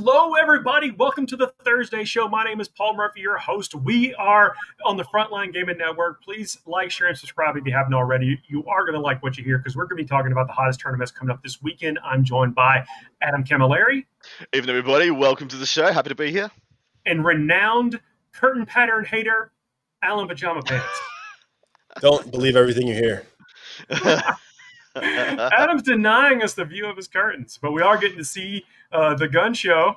Hello, everybody. Welcome to the Thursday show. My name is Paul Murphy, your host. We are on the Frontline Gaming Network. Please like, share, and subscribe if you haven't already. You are going to like what you hear because we're going to be talking about the hottest tournaments coming up this weekend. I'm joined by Adam Camilleri. Evening, everybody. Welcome to the show. Happy to be here. And renowned curtain pattern hater, Alan Pajama Pants. Don't believe everything you hear. Adam's denying us the view of his curtains, but we are getting to see uh, the gun show.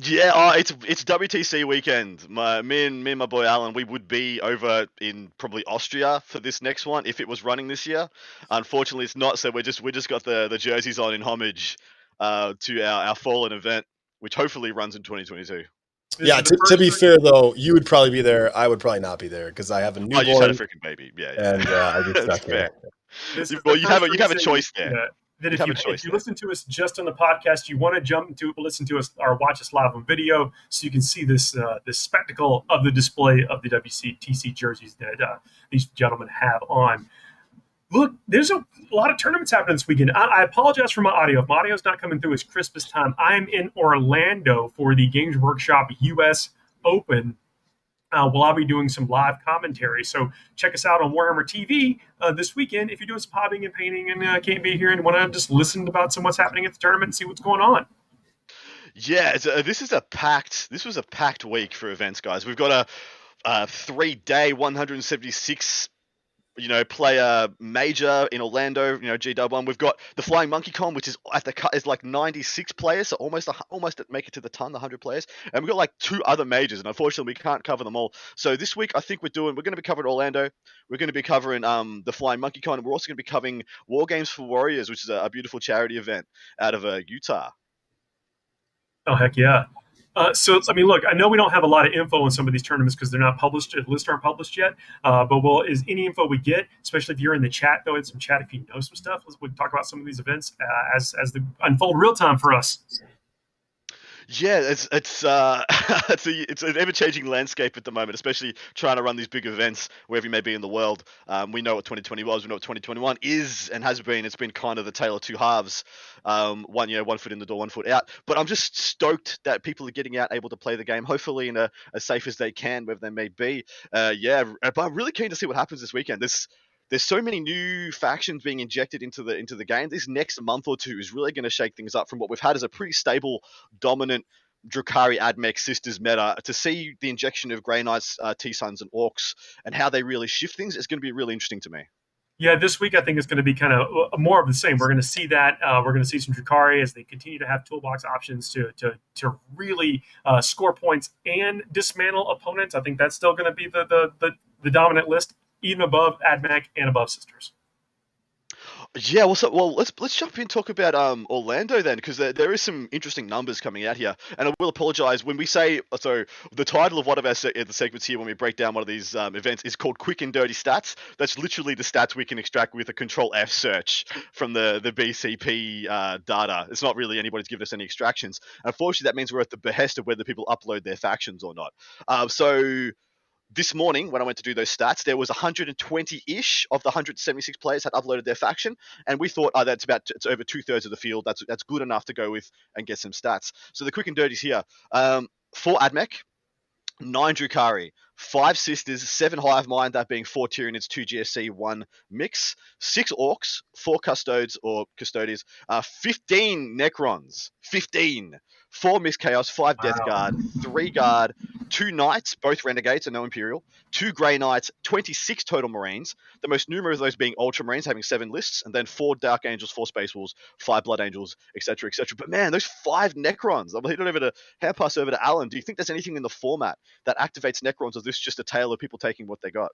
Yeah, oh, it's it's WTC weekend. My me and me and my boy Alan, we would be over in probably Austria for this next one if it was running this year. Unfortunately, it's not. So we're just we just got the the jerseys on in homage uh, to our our fallen event, which hopefully runs in 2022. This yeah, to, to be fair though, you would probably be there. I would probably not be there because I have a Oh, you just had a newborn freaking baby. Yeah, yeah. and uh, I get That's stuck there. This You- is well, you have a- you have a choice there. that You if have you, a choice if you listen to us just on the podcast, you want to jump to listen to us or watch us live on video, so you can see this uh, this spectacle of the display of the WCTC jerseys that uh, these gentlemen have on. Look, there's a lot of tournaments happening this weekend. I, I apologize for my audio. If my audio's not coming through it's Christmas time, I am in Orlando for the Games Workshop US Open uh, well, I'll be doing some live commentary. So check us out on Warhammer TV uh, this weekend if you're doing some hobbying and painting and uh, can't be here and want to just listen about some what's happening at the tournament and see what's going on. Yeah, a, this is a packed. This was a packed week for events, guys. We've got a, a three-day, 176, you know, player major in Orlando. You know, G One. We've got the Flying Monkey Con, which is at the cut is like 96 players, so almost a, almost make it to the ton, the 100 players. And we've got like two other majors, and unfortunately, we can't cover them all. So this week, I think we're doing. We're going to be covering Orlando. We're going to be covering um the Flying Monkey Con, and we're also going to be covering War Games for Warriors, which is a, a beautiful charity event out of uh, Utah. Oh heck yeah! Uh, so I mean, look, I know we don't have a lot of info on some of these tournaments because they're not published. The lists aren't published yet. Uh, but well, is any info we get, especially if you're in the chat, though, in some chat if you know some stuff, let's we talk about some of these events uh, as as they unfold real time for us. Yeah, it's it's uh it's a it's an ever changing landscape at the moment, especially trying to run these big events wherever you may be in the world. Um, we know what 2020 was, we know what 2021 is and has been. It's been kind of the tale of two halves. Um, one you know, one foot in the door, one foot out. But I'm just stoked that people are getting out, able to play the game, hopefully in a as safe as they can, wherever they may be. Uh, yeah, but I'm really keen to see what happens this weekend. This there's so many new factions being injected into the into the game. This next month or two is really going to shake things up from what we've had as a pretty stable, dominant Drukhari Admech Sisters meta. To see the injection of Grey Knights, uh, T Sons, and Orcs and how they really shift things is going to be really interesting to me. Yeah, this week I think it's going to be kind of uh, more of the same. We're going to see that. Uh, we're going to see some Drukhari as they continue to have toolbox options to to to really uh, score points and dismantle opponents. I think that's still going to be the, the the the dominant list, even above Admech and above Sisters. Yeah, well, so, well, let's let's jump in and talk about um Orlando then, because there, there is some interesting numbers coming out here, and I will apologise when we say so. The title of one of our se- uh, the segments here when we break down one of these um, events is called "Quick and Dirty Stats." That's literally the stats we can extract with a Control F search from the the BCP uh, data. It's not really anybody's given us any extractions. Unfortunately, that means we're at the behest of whether people upload their factions or not. Uh, so this morning when I went to do those stats, there was 120-ish of the 176 players had uploaded their faction, and we thought, oh, that's about it's over two thirds of the field. That's that's good enough to go with and get some stats. So the quick and dirty's here. Um, four Admech, nine Drukhari, five Sisters, seven Hive Mind, that being four Tyranids, two GSC, one Mix, six Orcs, four Custodes or Custodies, uh, 15 Necrons, 15, four Mist Chaos, five Death Wow. Guard, three Guard, two Knights, both Renegades and no Imperial, two Grey Knights, 26 total Marines, the most numerous of those being Ultramarines, having seven lists, and then four Dark Angels, four Space Wolves, five Blood Angels, etc., etc. But man, those five Necrons, I'm heading over to hand pass over to Alan. Do you think there's anything in the format that activates Necrons, or is this just a tale of people taking what they got?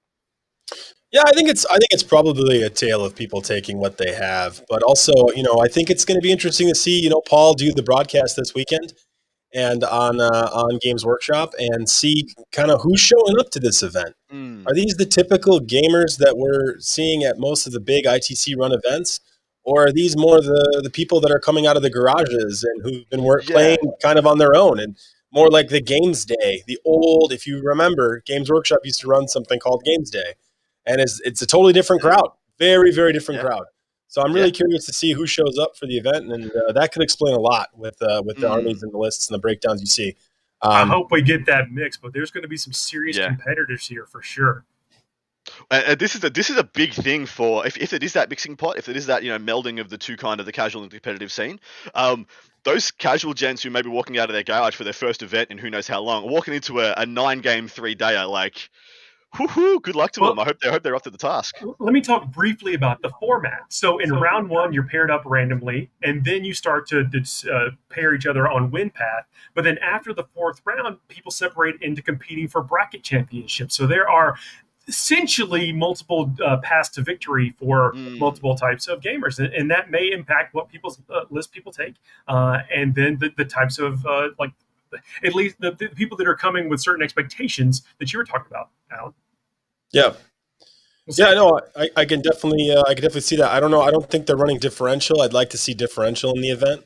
Yeah, I think it's I think it's probably a tale of people taking what they have, but also you know I think it's going to be interesting to see you know Paul do the broadcast this weekend and on uh, on Games Workshop and see kind of who's showing up to this event. Mm. Are these the typical gamers that we're seeing at most of the big ITC run events? Or are these more the, the people that are coming out of the garages and who've been work, Yeah. playing kind of on their own and more like the Games Day, the old, if you remember, Games Workshop used to run something called Games Day, and it's it's a totally different crowd, very very different Yeah. crowd. So I'm really yeah. curious to see who shows up for the event, and uh, that could explain a lot with uh, with the mm. armies and the lists and the breakdowns you see. Um, I hope we get that mix, but there's going to be some serious yeah. competitors here for sure. And this is a this is a big thing for if, if it is that mixing pot, if it is that you know melding of the two kind of the casual and competitive scene, um, those casual gents who may be walking out of their garage for their first event in who knows how long, walking into a, a nine game three dayer, like Woo-hoo, good luck to well, them. I hope they I hope they're up to the task. Let me talk briefly about the format. So in so, round one, you're paired up randomly, and then you start to uh, pair each other on win path. But then after the fourth round, people separate into competing for bracket championships. So there are essentially multiple uh, paths to victory for mm. multiple types of gamers, and, and, that may impact what people's uh, list people take, uh, and then the, the types of uh, like at least the, the, people that are coming with certain expectations that you were talking about, Alan. Yeah. Yeah, no, I, I can definitely, uh, I can definitely see that. I don't know. I don't think they're running differential. I'd like to see differential in the event.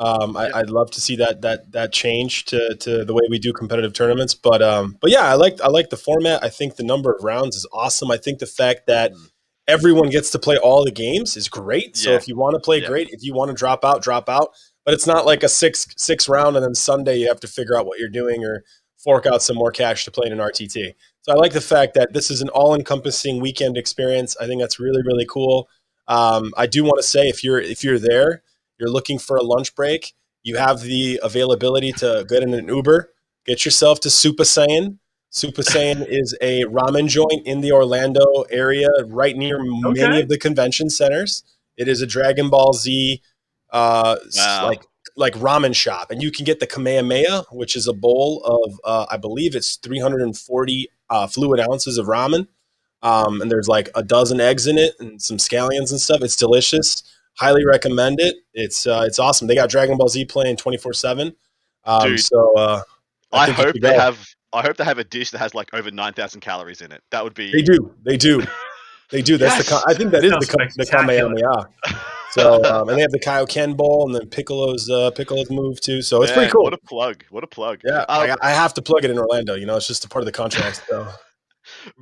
Um, I, would love to see that that that change to, to the way we do competitive tournaments. But um, but yeah, I like I like the format. I think the number of rounds is awesome. I think the fact that everyone gets to play all the games is great. So yeah. if you want to play, yeah. great. If you want to drop out, drop out but it's not like a six six round and then Sunday you have to figure out what you're doing or fork out some more cash to play in an RTT. So I like the fact that this is an all encompassing weekend experience. I think that's really really cool. Um, I do want to say if you're if you're there, you're looking for a lunch break, you have the availability to get in an Uber, get yourself to Super Saiyan. Super Saiyan is a ramen joint in the Orlando area, right near okay. many of the convention centers. It is a Dragon Ball Z uh, wow. like like ramen shop, and you can get the Kamehameha, which is a bowl of uh, I believe it's 340 uh, fluid ounces of ramen, um, and there's like a dozen eggs in it and some scallions and stuff. It's delicious. Highly recommend it. It's uh, it's awesome. They got Dragon Ball Z playing 24 um, seven. So uh, I, I hope they have. I hope they have a dish that has like over 9,000 calories in it. That would be. They do. They do. They do. That's yes! the. I think that is the, the Kamehameha. So um, and they have the Kaioken Bowl and then Piccolo's uh, Piccolo's move too. So it's Man, pretty cool. What a plug! What a plug! Yeah, um, I, I, have to plug it in Orlando. You know, it's just a part of the contract. So.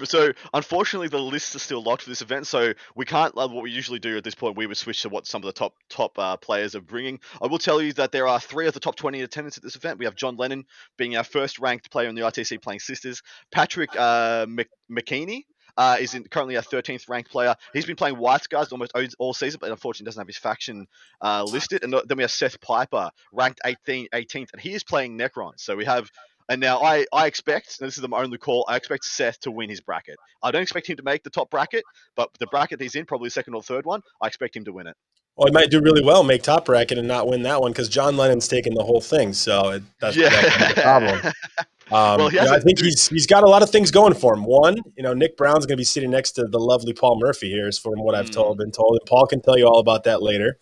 So unfortunately, the lists are still locked for this event, so we can't. Uh, what we usually do at this point, we would switch to what some of the top top uh, players are bringing. I will tell you that there are three of the top 20 attendants at this event. We have John Lennon being our first ranked player in the RTC playing Sisters, Patrick uh, McKinney uh, is in, currently a 13th ranked player. He's been playing White Scars almost all season, but unfortunately doesn't have his faction uh, listed. And then we have Seth Piper, ranked 18, 18th, and he is playing Necron. So we have and now I, I expect, this is the only call, I expect Seth to win his bracket. I don't expect him to make the top bracket, but the bracket he's in, probably second or third one, I expect him to win it. Well, he might do really well, make top bracket, and not win that one because John Lennon's taking the whole thing. So it, that's, yeah. that's the problem. Um, well, you know, I think he's he's got a lot of things going for him. One, you know, Nick Brown's going to be sitting next to the lovely Paul Murphy here, is from what I've told, mm. been told, and Paul can tell you all about that later.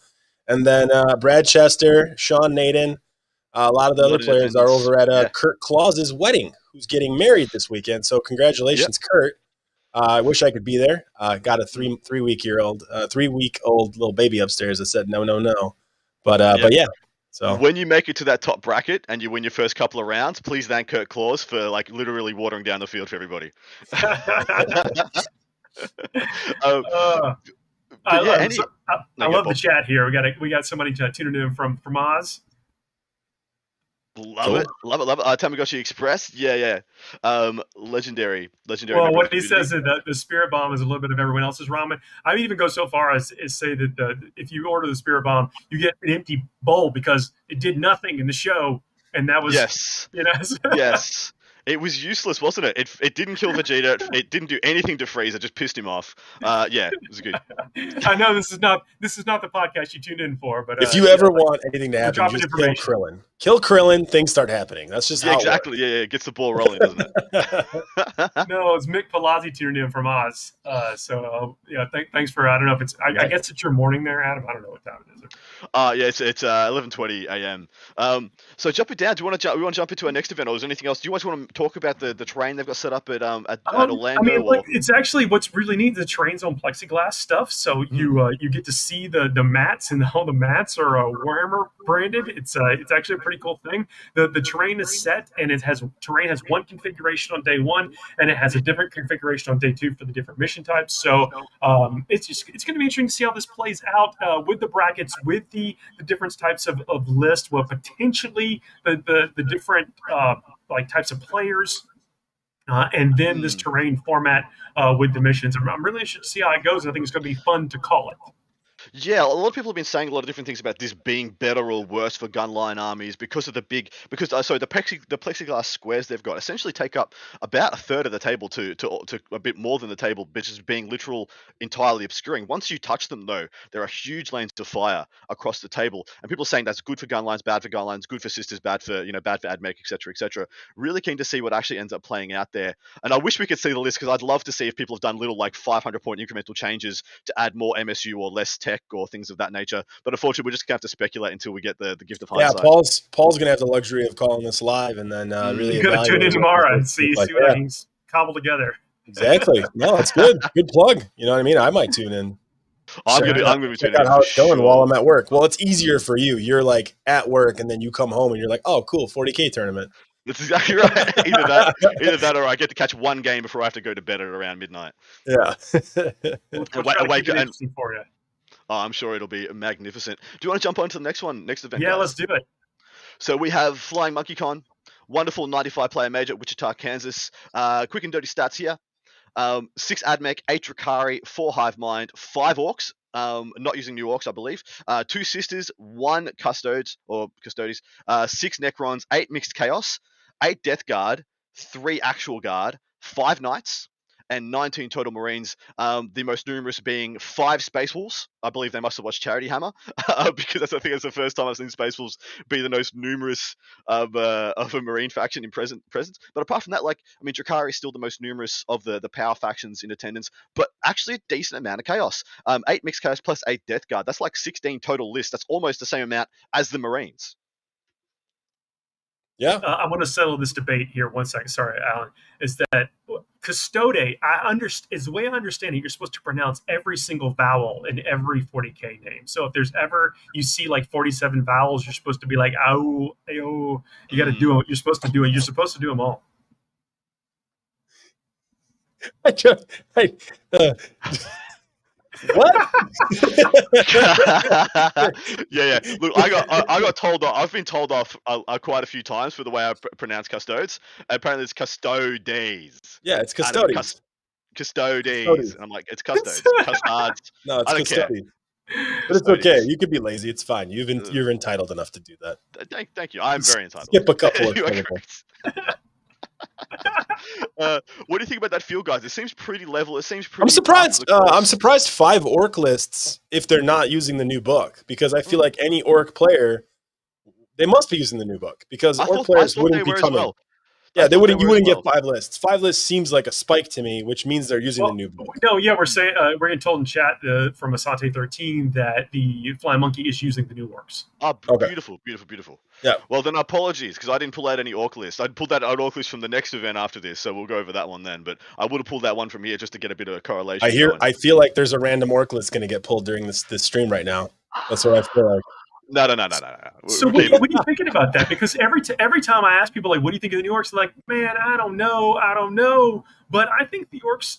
And then uh, Brad Chester, Sean Nayden, uh, a lot of the other players are over at uh, yeah. Kurt Claus's wedding, who's getting married this weekend. So congratulations, yep. Kurt. Uh, I wish I could be there. Uh, got a three three week year old, uh, three week old little baby upstairs that said no, no, no. But uh, yep. but yeah, so when you make it to that top bracket and you win your first couple of rounds, please thank Kurt Claus for like literally watering down the field for everybody. um, uh, I yeah, love, any, I, I love the chat here. We got a, we got somebody tuning in from from Oz. Love cool. it, love it, love it. Uh, Tamagotchi Express, yeah, yeah. Um, legendary, legendary. Well, what he says is that the Spirit Bomb is a little bit of everyone else's ramen. I would even go so far as, as say that the, if you order the Spirit Bomb, you get an empty bowl because it did nothing in the show, and that was yes, you know, yes. It was useless, wasn't it? It, it didn't kill Vegeta. It didn't do anything to Frieza. Just pissed him off. Uh, yeah, it was good. I know this is not this is not the podcast you tuned in for, but uh, if you ever want anything to happen, just kill Krillin. Kill Krillin, things start happening. That's just yeah, exactly. Yeah, yeah, it gets the ball rolling, doesn't it? no, it's Mick Palazzi tuned in from Oz. Uh, so uh, yeah, th- thanks for. I don't know if it's. I, I, guess it's your morning there, Adam. I don't know what time it is. Uh, yeah, it's it's uh, eleven twenty a.m. Um, so jumping down, do you want to jump? We want to jump into our next event, or is there anything else? Do you want to talk about the, the train they've got set up at um at, um, at Orlando? I mean, like, it's actually what's really neat. The train's on plexiglass stuff, so mm-hmm. you uh, you get to see the the mats, and all the mats are uh, Warhammer branded. It's uh, it's actually a pretty cool thing. The the terrain is set, and it has terrain has one configuration on day one, and it has a different configuration on day two for the different mission types. So um, it's just it's going to be interesting to see how this plays out uh, with the brackets, with the the different types of, of list, what potentially the the, the different uh, like types of players uh, and then this Hmm. terrain format uh, with the missions. I'm, I'm really interested to see how it goes. I think it's going to be fun to call it. Yeah, a lot of people have been saying a lot of different things about this being better or worse for gunline armies because of the big because uh, so the plexi, the plexiglass squares they've got essentially take up about a third of the table to to to a bit more than the table, which is being literal entirely obscuring. Once you touch them though, there are huge lanes of fire across the table, and people are saying that's good for gunlines, bad for gunlines, good for sisters, bad for you know bad for admech, etc. etc. Really keen to see what actually ends up playing out there, and I wish we could see the list because I'd love to see if people have done little like 500 point incremental changes to add more MSU or less tech or things of that nature. But unfortunately, we're just gonna have to speculate until we get the, the gift of hindsight. Yeah. Paul's Paul's gonna have the luxury of calling this live and then uh, Mm. really. You got to tune in tomorrow and see, Like, see what yeah, I can s- cobble together. exactly. No, it's good. Good plug. You know what I mean? I might tune in. I'm Check gonna out- I'm gonna be tuning out in how it's going sure. while I'm at work. Well, it's easier for you. You're like at work and then you come home and you're like, oh, cool, 40k tournament. That's exactly right. either that, either that, or I get to catch one game before I have to go to bed at around midnight. Yeah. We'll, we'll Wa- try to wake keep it and- interesting for you. Oh, I'm sure it'll be magnificent. Do you want to jump on to the next one, next event? Yeah, guys? let's do it. So we have Flying Monkey Con, wonderful 95 player major at Wichita, Kansas. Uh, quick and dirty stats here. Um, six Admech, eight Drukhari, four Hive Mind, five Orcs. Um, not using new Orcs, I believe. Uh, two Sisters, one Custodes or Custodes, uh, six Necrons, eight Mixed Chaos, eight Death Guard, three Actual Guard, five Knights, and 19 total Marines. Um, the most numerous being five Space Wolves. I believe they must have watched Charity Hammer because that's, I think it's the first time I've seen Space Wolves be the most numerous of uh, of a marine faction in present presence. But apart from that, like I mean, Drukhari is still the most numerous of the the power factions in attendance, but actually a decent amount of chaos. Um, eight mixed chaos plus eight death guard. That's like sixteen total list. That's almost the same amount as the Marines. Yeah. Uh, I want to settle this debate here one second. Sorry, Alan. Is that custode? I understand. Is the way I understand it, you're supposed to pronounce every single vowel in every 40k name. So if there's ever you see like 47 vowels, you're supposed to be like ow, ayo. You got to do it. You're supposed to do it. You're supposed to do them all. I just, I, uh, what? yeah, yeah. Look, I got I, I got told off. I've been told off uh, uh, quite a few times for the way I pr- pronounce custodes. Apparently, it's custodes. yeah, it's I don't. Custodes. And I'm like, it's custodes, custards. No, it's I don't care. But it's okay. You could be lazy. It's fine. You've been, you're entitled enough to do that. Thank, thank you. I'm very entitled. Skip a couple of You are clinical. correct. uh, what do you think about that field, guys? It seems pretty level. It seems pretty. I'm surprised. Uh. I'm surprised five orc lists if they're not using the new book because I Mm. feel like any orc player, they must be using the new book because I orc thought, players wouldn't be coming. well. I Yeah, they wouldn't. they You wouldn't get five lists. Five lists seems like a spike to me, which means they're using Well, the new book. No, yeah, we're saying uh, we're getting told in chat uh, from Asante 13 that the Flying Monkey is using the new works. Oh, Okay. beautiful, beautiful, beautiful. Yeah. Well, then apologies because I didn't pull out any orc list. I'd pulled that out orc list from the next event after this, so we'll go over that one then. But I would have pulled that one from here just to get a bit of a correlation. I hear. going. I feel like there's a random orc list going to get pulled during this this stream right now. That's what I feel like. No, no, no, no, no, no. So what, what are you thinking about that? Because every t- every time I ask people like, "What do you think of the New Yorks?" They're like, "Man, I don't know, I don't know." But I think the Orcs.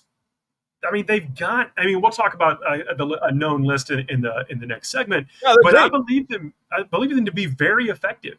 I mean, they've got. I mean, we'll talk about uh, the a known list in, in the in the next segment. Yeah, they're But I believe them. I believe them to be very effective.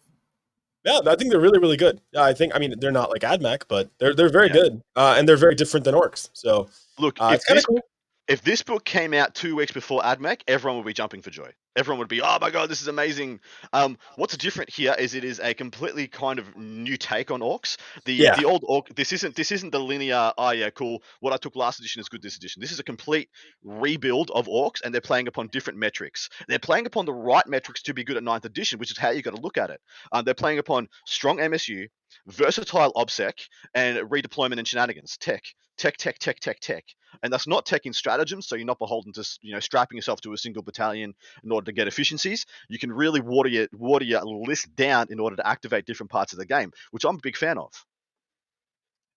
Yeah, I think they're really, really good. Yeah, I think. I mean, they're not like AdMech, but they're they're very Yeah. good, uh, and they're very different than orcs. So Look, uh, if this, cool. if this book came out two weeks before AdMech, everyone would be jumping for joy. Everyone would be, oh my god, this is amazing. Um, what's different here is it is a completely kind of new take on orcs. The Yeah. the old orc. This isn't this isn't the linear. Oh yeah, cool. What I took last edition is good this edition. This is a complete rebuild of orcs, and they're playing upon different metrics. They're playing upon the right metrics to be good at ninth edition, which is how you got to look at it. Um, they're playing upon strong MSU, versatile obsec, and redeployment and shenanigans. Tech, tech, tech, tech, tech, tech and that's not tech in stratagem so you're not beholden to you know strapping yourself to a single battalion in order to get efficiencies you can really water your water your list down in order to activate different parts of the game which i'm a big fan of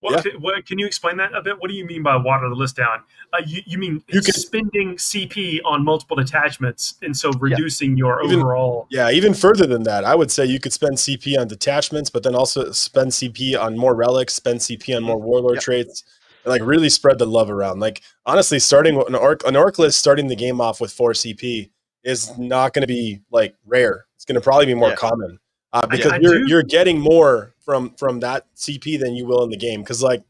What, Yeah. can, what, can you explain that a bit? What do you mean by water the list down? Uh, you, you mean You could- spending CP on multiple detachments, and so reducing your Even- overall. Yeah, even further than that, I would say you could spend CP on detachments, but then also spend CP on more relics, spend CP on more warlord traits, and like really spread the love around. Like honestly, starting with an orc an orc list starting the game off with four CP is not going to be like rare. It's going to probably be more Yeah. common uh, because I you're do- you're getting more from from that CP than you will in the game. Because like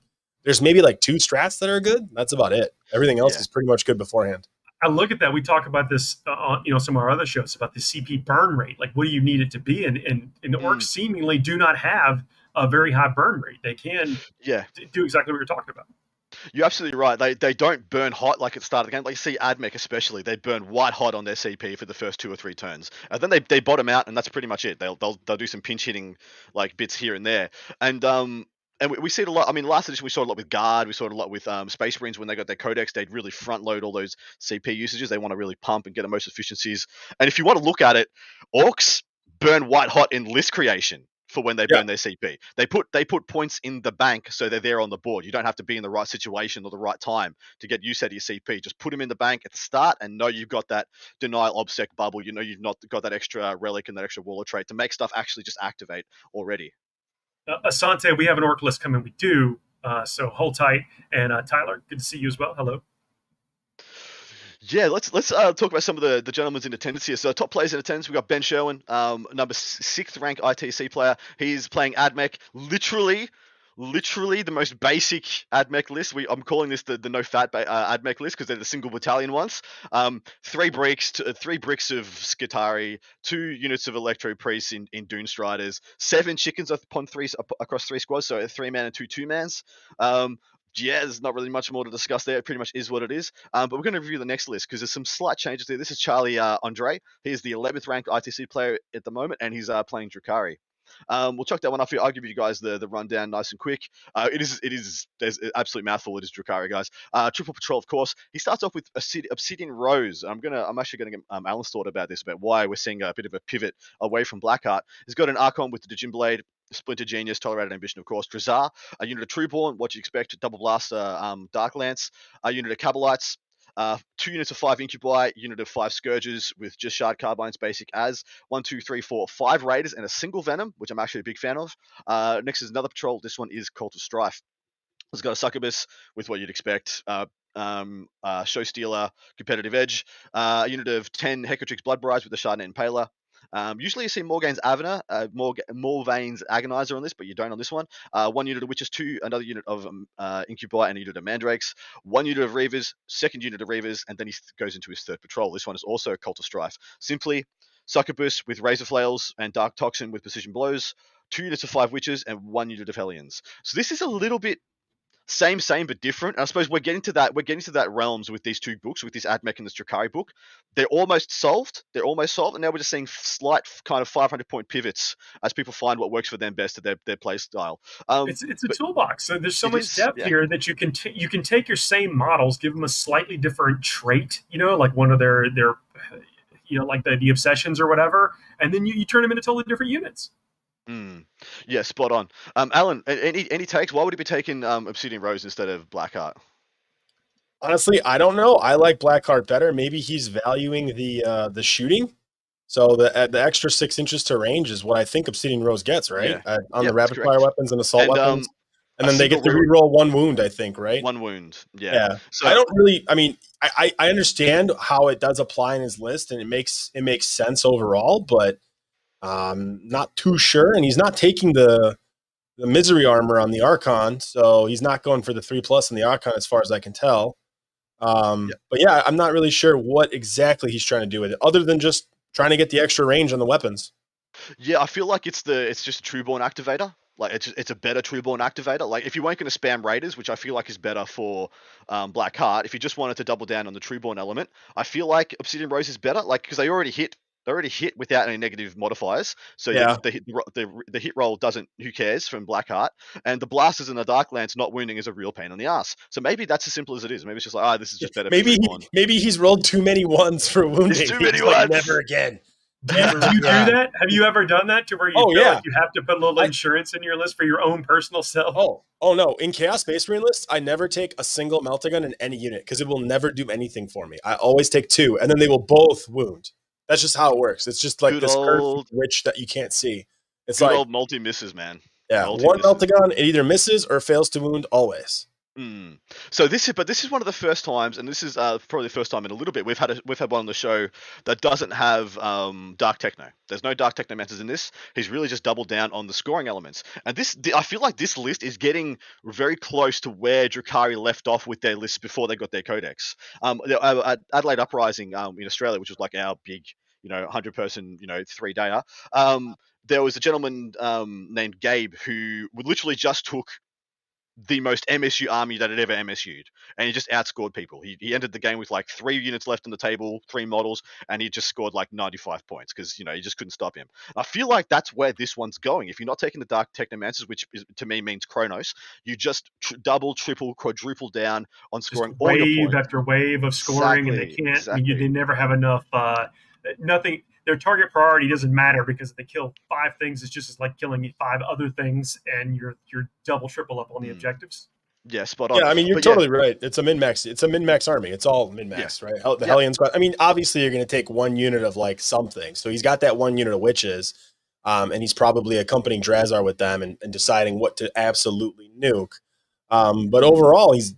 there's maybe like two strats that are good. That's about it. Everything else Yeah. is pretty much good beforehand. I look at that. We talk about this uh, on you know some of our other shows about the CP burn rate. Like, what do you need it to be? And and, and Mm. orcs seemingly do not have a very high burn rate. They can Yeah, do exactly what you're talking about. You're absolutely right. They they don't burn hot like at the start of the game. Like see Admech especially, they burn white hot on their CP for the first two or three turns, and then they, they bottom out, and that's pretty much it. They'll they'll they'll do some pinch hitting like bits here and there, and um. And we, see it a lot. I mean, last edition we saw a lot with Guard. We saw it a lot with um, Space Marines when they got their codex. They'd really front load all those CP usages. They want to really pump and get the most efficiencies. And if you want to look at it, Orcs burn white hot in list creation for when they Yeah. burn their CP. They put they put points in the bank so they're there on the board. You don't have to be in the right situation or the right time to get use out of your CP. Just put them in the bank at the start and know you've got that denial obsec bubble. You know you've not got that extra relic and that extra warlord trait to make stuff actually just activate already. Uh, Asante, we have an orc list coming. We do. Uh, so hold tight. And uh, Tyler, good to see you as well. Hello. Yeah, let's let's uh, talk about some of the, the gentlemen's in attendance here. So top players in attendance, we've got Ben Sherwin, um, number sixth rank ITC player. He's playing Admech, literally, literally the most basic Admech list. We I'm calling this the, the no fat ba- uh, Admech list because they're the single battalion ones. Um, three bricks, to, three bricks of Skitarii, two units of Electro Priests in, in Dune Striders, seven chickens upon three up- across three squads, so three man and two two mans. Um, yeah, there's not really much more to discuss there. It pretty much is what it is. Um, but we're going to review the next list because there's some slight changes there. This is Charlie uh, Andre. He is the 11th ranked ITC player at the moment, and he's uh, playing Drukhari. Um, we'll chuck that one off here. I'll give you guys the, the rundown nice and quick. Uh, it is it is there's an absolute mouthful. It is Drukhari, guys. Uh, Triple Patrol, of course. He starts off with Obsid- Obsidian Rose. I'm gonna I'm actually gonna get um, Alan's thought about this about why we're seeing a bit of a pivot away from Blackheart. He's got an Archon with the Djinn Blade. Splinter Genius, Tolerated Ambition, of course. Drazar, a unit of Trueborn, what you expect, Double Blaster, um, Dark Lance, a unit of Kabalites, uh, two units of five Incubi, unit of five Scourges with just Shard Carbines, basic as one, two, three, four, five Raiders, and a single Venom, which I'm actually a big fan of. Uh, next is another patrol. This one is Cult of Strife. It's got a Succubus with what you'd expect. Uh, um, uh, Show Stealer, Competitive Edge, uh, a unit of 10 Hekatrix Blood Brides with the Chardonnay Impaler, um, usually you see Morgane's Avener, uh, more Veins Agonizer on this, but you don't on this one. Uh, one unit of Witches, two, another unit of um, uh, Incubi, and a unit of Mandrakes. One unit of Reavers, second unit of Reavers, and then he th- goes into his third patrol. This one is also Cult of Strife. Simply Succubus with Razor Flails and Dark Toxin with Precision Blows. Two units of five Witches and one unit of Hellions. So this is a little bit same, same, but different. And I suppose we're getting to that. We're getting to that realms with these two books, with this Admech and the Drukhari book. They're almost solved. They're almost solved, and now we're just seeing slight kind of 500 point pivots as people find what works for them best to their, their play style. Um, it's it's a but- toolbox. So there's so much is, depth yeah. here that you can t- you can take your same models, give them a slightly different trait, you know, like one of their their you know like the, the obsessions or whatever, and then you, you turn them into totally different units. Mm, yeah, spot on. Um, Alan, any any takes? Why would he be taking um, Obsidian Rose instead of Blackheart? Honestly, I don't know. I like Blackheart better. Maybe he's valuing the uh, the shooting. So the uh, the extra six inches to range is what I think Obsidian Rose gets, right? Yeah. Uh, on Yeah, the rapid fire weapons and assault And, um, weapons. and then they get to reroll one wound, I think, right? One wound. Yeah. yeah. So I don't really. I mean, I, I I understand how it does apply in his list, and it makes it makes sense overall, but um, not too sure. And he's not taking the the misery armor on the Archon, so he's not going for the three plus on the Archon, as far as I can tell. Um, Yeah. But yeah, I'm not really sure what exactly he's trying to do with it, other than just trying to get the extra range on the weapons. Yeah, I feel like it's the it's just a Trueborn activator. Like it's it's a better Trueborn activator. Like if you weren't going to spam Raiders, which I feel like is better for um, Black Heart, if you just wanted to double down on the Trueborn element, I feel like Obsidian Rose is better. Like because they already hit they already hit without any negative modifiers. So Yeah. yeah, the, hit- the, the the hit roll doesn't. Who cares from Black Heart? And the blasters and the Dark Lance not wounding is a real pain in the ass. So maybe that's as simple as it is. Maybe it's just like ah, this is just better. Maybe he, maybe he's rolled too many ones for wounding. too He's many like, ones. Never again. Do you, do, you Yeah. do that? Have you ever done that to where you Oh, feel yeah. like you have to put a little I- insurance in your list for your own personal self? Oh, oh no! In Chaos Space Marine lists, I never take a single Meltagun in any unit because it will never do anything for me. I always take two, and then they will both wound. That's just how it works. It's just like Good this old- witch that you can't see. It's Good like old multi misses, man. yeah, multi one misses. Meltagun, it either misses or fails to wound always. Mm. So this is, but this is one of the first times, and this is uh, probably the first time in a little bit we've had a, we've had one on the show that doesn't have um, dark techno. There's no dark technomancers in this. He's really just doubled down on the scoring elements, and this I feel like this list is getting very close to where Drukhari left off with their list before they got their codex. Um, uh, Adelaide Uprising um, in Australia, which was like our big, you know, hundred person, you know, three dayer. Um, there was a gentleman um, named Gabe who literally just took the most MSU army that had ever MSU'd, and he just outscored people. He, he entered the game with like three units left on the table, three models, and he just scored like 95 points because you know you just couldn't stop him. I feel like that's where this one's going. If you're not taking the Dark Technomancers, which is, to me means Cronos, you just tr- double, triple, quadruple down on Just scoring all your wave points. after wave of scoring, and they can't. Mean, you- they never have enough. Uh, nothing. Their target priority doesn't matter because if they kill five things, it's just as like killing five other things, and you're you're double triple up on the Mm. objectives. Yeah, spot on. Yeah, I mean you're But yeah, totally right. It's a min max. It's a min max army. It's all min max, right? Hell, the Yeah. Hellion squad. I mean, obviously you're going to take one unit of like something. So he's got that one unit of witches, um, and he's probably accompanying Drazar with them and, and deciding what to absolutely nuke. Um, but overall, he's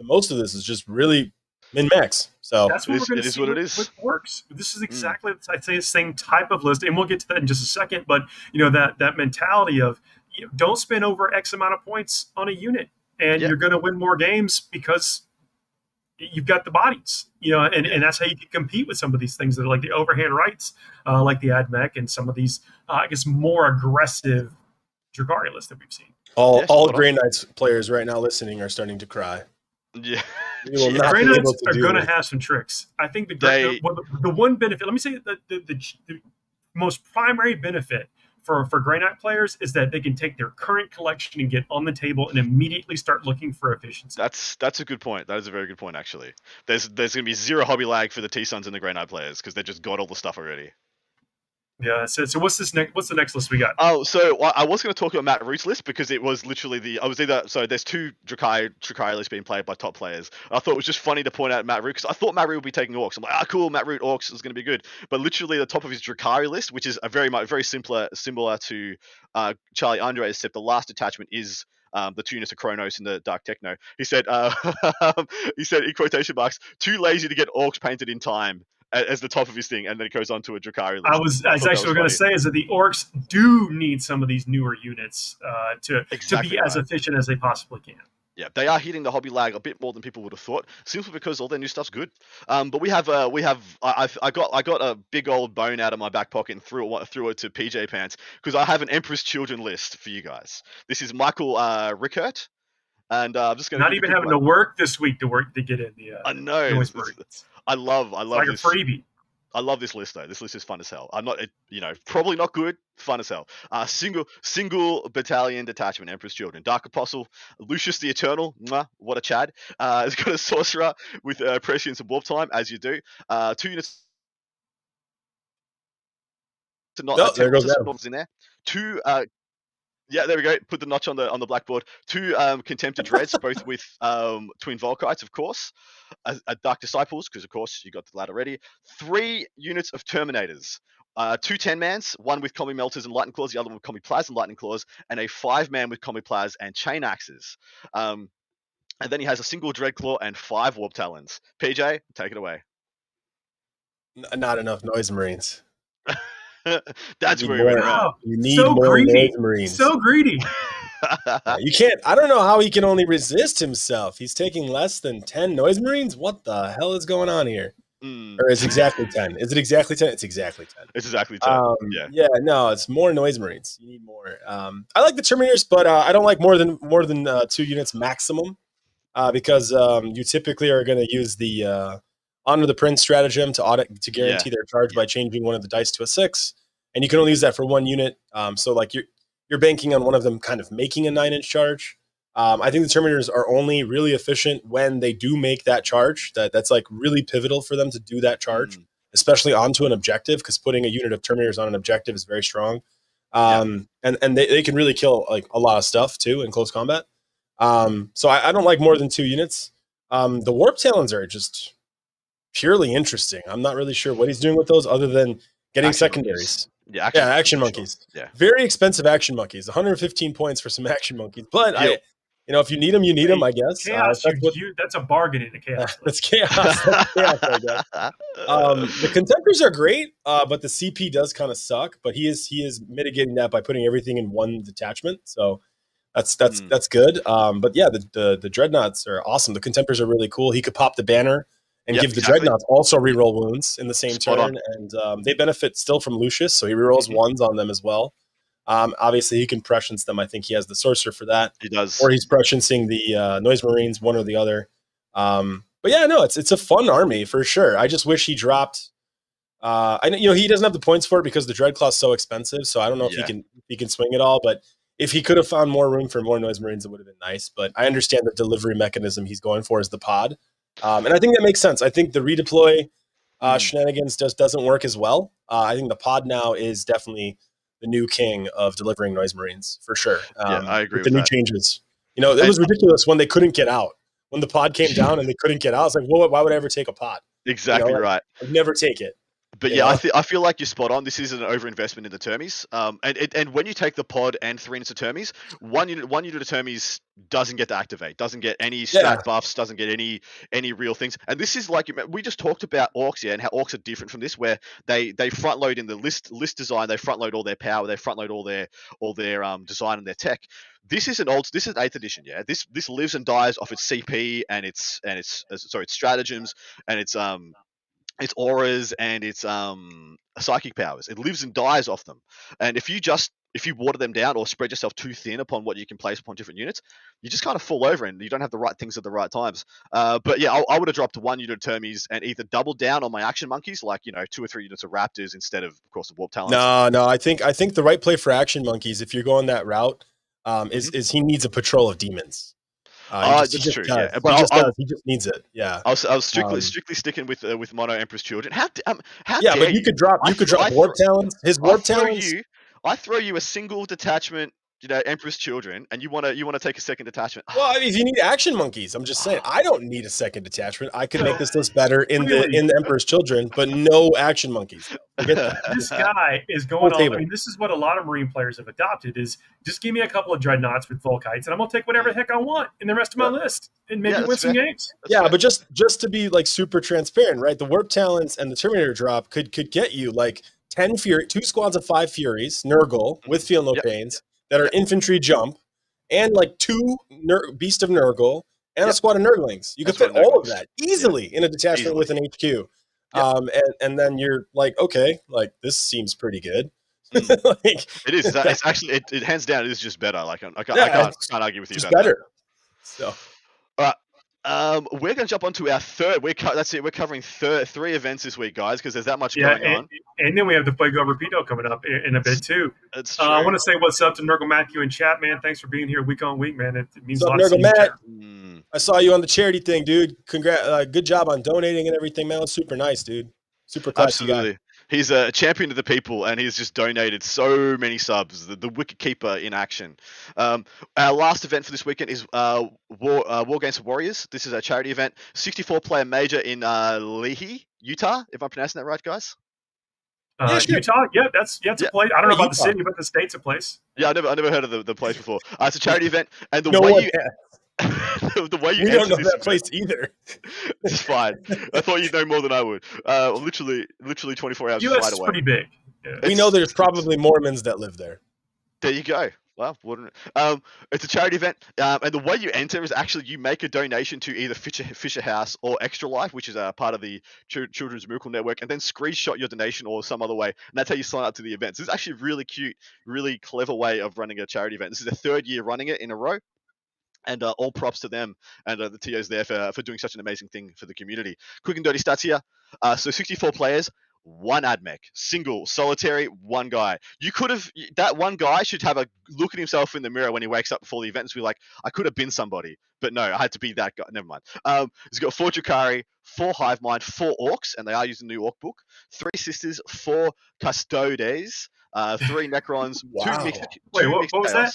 most of this is just really min max. So That's It what is- we're going it to is see what it with- is. with works. This is exactly, I'd say, the same type of list, and we'll get to that in just a second. But you know that that mentality of you know, don't spend over X amount of points on a unit, and Yeah. you're going to win more games because you've got the bodies. You know, and, and that's how you can compete with some of these things that are like the overhand rights, uh, like the AdMech, and some of these, uh, I guess, more aggressive Drukhari lists that we've seen. all Yes, all spot. Grey Knights players right now listening are starting to cry. yeah, We will Yeah. not Grey be able Knights to are going to have some tricks. I think the, They- the, the, the one benefit, let me say the, the, the, the most primary benefit for, for Grey Knight players is that they can take their current collection and get on the table and immediately start looking for efficiency. that's that's a good point. That is a very good point, actually. There's there's going to be zero hobby lag for the T Sons and the Grey Knight players because they just got all the stuff already. Yeah. So, so what's this next? What's the next list we got? Oh, so I was going to talk about Matt Root's list because it was literally the I was either so there's two Drakai Drakai lists being played by top players. I thought it was just funny to point out Matt Root because I thought Matt Root would be taking Orcs. I'm like, ah, cool, Matt Root Orcs is going to be good. But literally the top of his Drukhari list, which is a very much very simpler similar to uh, Charlie Andre, except the last attachment is. Um, the two units of Cronos in the Dark Techno. He said, uh, he said in quotation marks, too lazy to get orcs painted in time as the top of his thing, and then it goes on to a Drukhari list. I was, I was actually was going to say is that the orcs do need some of these newer units uh, to Exactly to be as efficient as they possibly can. Yeah, they are hitting the hobby lag a bit more than people would have thought, simply because all their new stuff's good. Um, but we have, uh, we have, I, I got, I got a big old bone out of my back pocket and threw it, threw it to PJ Pants because I have an Emperor's Children list for you guys. This is Michael uh, Rickert, and uh, I'm just going Not even having to work this week to work to get in the uh, I know. Noise it's- break. It's I love, I love like a this. freebie. I love this list though. This list is fun as hell. I'm not, it, you know, probably not good, fun as hell. Uh, single single battalion detachment, Emperor's Children, Dark Apostle, Lucius the Eternal. Mwah, what a Chad. Uh, it's got a sorcerer with uh, prescience and warp time, as you do. Uh, two units. To not, Oh, there goes Tempest in there. Two. Uh, yeah, there we go. Put the notch on the on the blackboard. Two um, contemptor dreads, both with um, twin Volkites, of course. A, a Dark Disciples, because of course you got the lad already. Three units of Terminators. Uh, two 10 mans, one with Combi Meltas and Lightning Claws, the other one with Combi Plas and Lightning Claws, and a five man with Combi Plas and Chain Axes. Um, and then he has a single Dreadclaw and five Warp Talons. PJ, take it away. N- Not enough noise marines. That's You where need we went more. wrong. Wow. You need So more greedy. noise marines. So greedy. You can't. I don't know how he can only resist himself. He's taking less than ten noise marines. What the hell is going on here? Mm, Or is exactly ten? Is it exactly ten? It's exactly ten. it's exactly ten. Um, yeah. yeah, no, it's more noise marines. You need more. Um, I like the Terminators, but uh, I don't like more than more than uh, two units maximum, uh, because um, you typically are going to use the uh, honor the prince stratagem to audit to guarantee their charge by changing one of the dice to a six, and you can only use that for one unit. Um, so like you're you're banking on one of them kind of making a nine inch charge. Um, I think the Terminators are only really efficient when they do make that charge. That that's like really pivotal for them to do that charge. Mm, especially onto an objective, because putting a unit of Terminators on an objective is very strong. Um, and and they, they can really kill like a lot of stuff too in close combat. Um, so I, I don't like more than two units. Um, the Warp Talons are just purely interesting. I'm not really sure what he's doing with those other than getting Action secondaries. Yeah, action, Yeah, action for sure. monkeys. Yeah. Very expensive action monkeys. 115 points for some action monkeys. But I, you know, if you need them, you need them. I guess. Uh, Chaos, that's, what, you, that's a bargain in a chaos. that's chaos. That's chaos, Um, the contemptors are great, uh, but the CP does kind of suck. But he is he is mitigating that by putting everything in one detachment. So that's that's Hmm. that's good. Um, but yeah, the, the the dreadnoughts are awesome. The contemptors are really cool. He could pop the banner and Yep, give the exactly. dreadnoughts also reroll wounds in the same Spot turn, and um, they benefit still from Lucius, so he rerolls Mhm. ones on them as well. Um, obviously, he can prescience them. I think he has the sorcerer for that he does. or he's presciencing the uh, noise marines, one or the other. Um, but yeah, no, it's it's a fun army for sure. I just wish he dropped. Uh, I you know he doesn't have the points for it because the dreadclaw's so expensive. So I don't know if he can if he can swing it all. But if he could have found more room for more noise marines, it would have been nice. But I understand the delivery mechanism he's going for is the pod, um, and I think that makes sense. I think the redeploy uh, Hmm. shenanigans just doesn't work as well. Uh, I think the pod now is definitely the new king of delivering noise marines for sure. Yeah, Um, I agree with the with new changes. You know, it was ridiculous when they couldn't get out. When the pod came down and they couldn't get out, it's like, well, why would I ever take a pod? exactly like- right. I'd never take it. But you yeah, I, th- I feel like you're spot on. This is an overinvestment in the Termies. Um, and, and and when you take the pod and three units of Termies, one unit one unit of Termies doesn't get to activate, doesn't get any stat Yeah. buffs, doesn't get any any real things. And this is like we just talked about orcs, yeah, and how orcs are different from this, where they they front load in the list list design, they front load all their power, they front load all their all their um design and their tech. This is an old. This is eighth edition. Yeah, this this lives and dies off its CP and its and its sorry its stratagems and its um its auras and its um psychic powers. It lives and dies off them. And if you just if you water them down or spread yourself too thin upon what you can place upon different units, you just kind of fall over and you don't have the right things at the right times. Uh, but yeah, I, I would have dropped one unit of Termies and either doubled down on my action monkeys, like you know two or three units of Raptors instead of, of course, the Warp Talons. No, no, I think I think the right play for action monkeys, if you're going that route, um, is is he needs a patrol of demons. Uh, he just- that's true, does. yeah. He But just I'll- I'll- does. He just needs it. Yeah. I was, I was strictly Um, strictly sticking with uh, with Mono Emperor's Children. How um, how Yeah, but you could drop I you could throw- drop I warp talons. His I warp talons. you, I throw you a single detachment, you know, Emperor's Children, and you want to you want to take a second detachment. Well, I mean, if you need action monkeys, I'm just saying I don't need a second detachment. I could make this list better in the in the Emperor's Children, but no action monkeys. This guy is going on. table. I mean, this is what a lot of Marine players have adopted: is just give me a couple of dreadnoughts with Volkites, and I'm gonna take whatever the heck I want in the rest of my list, and maybe Yeah, win some fair. games. That's yeah, fair. but just just to be like super transparent, right? The warp talons and the Terminator drop could could get you like ten fury, two squads of five Furies, Nurgle mm-hmm. with feel no Yep. pains that are infantry jump, and like two Ner- Beast of Nurgle and a squad of Nurglings. You could That's fit all of that easily in a detachment Easily. with an HQ. Um, and, and then you're like, okay, like this seems pretty good. Mm. like, it is. It's actually it, it hands down. It is just better. Like I can't, I can't, it's can't argue with you just about that. better. So Um, we're going to jump onto our third. We're co- that's it. We're covering thir- three events this week, guys, because there's that much Yeah, going and, on. and then we have the Fuego Rapido coming up in, in a bit too. It's Uh. I want to say what's up to Nurgle Matthew and chat, man. Thanks for being here week on week, man. It, it means What's a up, lot. to Nurgle Matt? Mm, I saw you on the charity thing, dude. Congrats, uh, good job on donating and everything, man. It was super nice, dude. Super classy guy. Absolutely. He's a champion of the people, and he's just donated so many subs. The, the Wicked Keeper in action. Um, our last event for this weekend is uh, War, uh, War Games for Warriors. This is a charity event. 64 player major in uh, Lehi, Utah. If I'm pronouncing that right, guys. Uh, Yeah, sure. Utah, yeah, that's yeah, it's Yeah. a place. I don't know Yeah, about the city, but the state's a place. Yeah, I never, I never heard of the, the place before. Uh, it's a charity event, and the No way one you, has. the way you We enter don't know this that event- place either. It's fine. I thought you'd know more than I would. Uh, literally, literally 24 hours U.S. flight is away. pretty big. Yeah. We It's- know there's probably Mormons that live there. There you go. Well, wouldn't it? Um, it's a charity event, um, and the way you enter is actually you make a donation to either Fisher, Fisher House or Extra Life, which is a part of the Chil- Children's Miracle Network, and then screenshot your donation or some other way, and that's how you sign up to the events. This is actually a really cute, really clever way of running a charity event. This is the third year running it in a row. And uh, all props to them and uh, the TOs there for, for doing such an amazing thing for the community. Quick and dirty stats here. Uh, so 64 players. one admech, single, solitary, one guy. You could have that one guy should have a look at himself in the mirror when he wakes up before the event and be like, I could have been somebody, but no, I had to be that guy. Never mind. Um, he's got four Drukhari, four Hive Mind, four Orcs, and they are using the new Orc book. Three Sisters, four Custodes, uh, three Necrons, Wow. two mixed. Wait, two what- mixed what was that?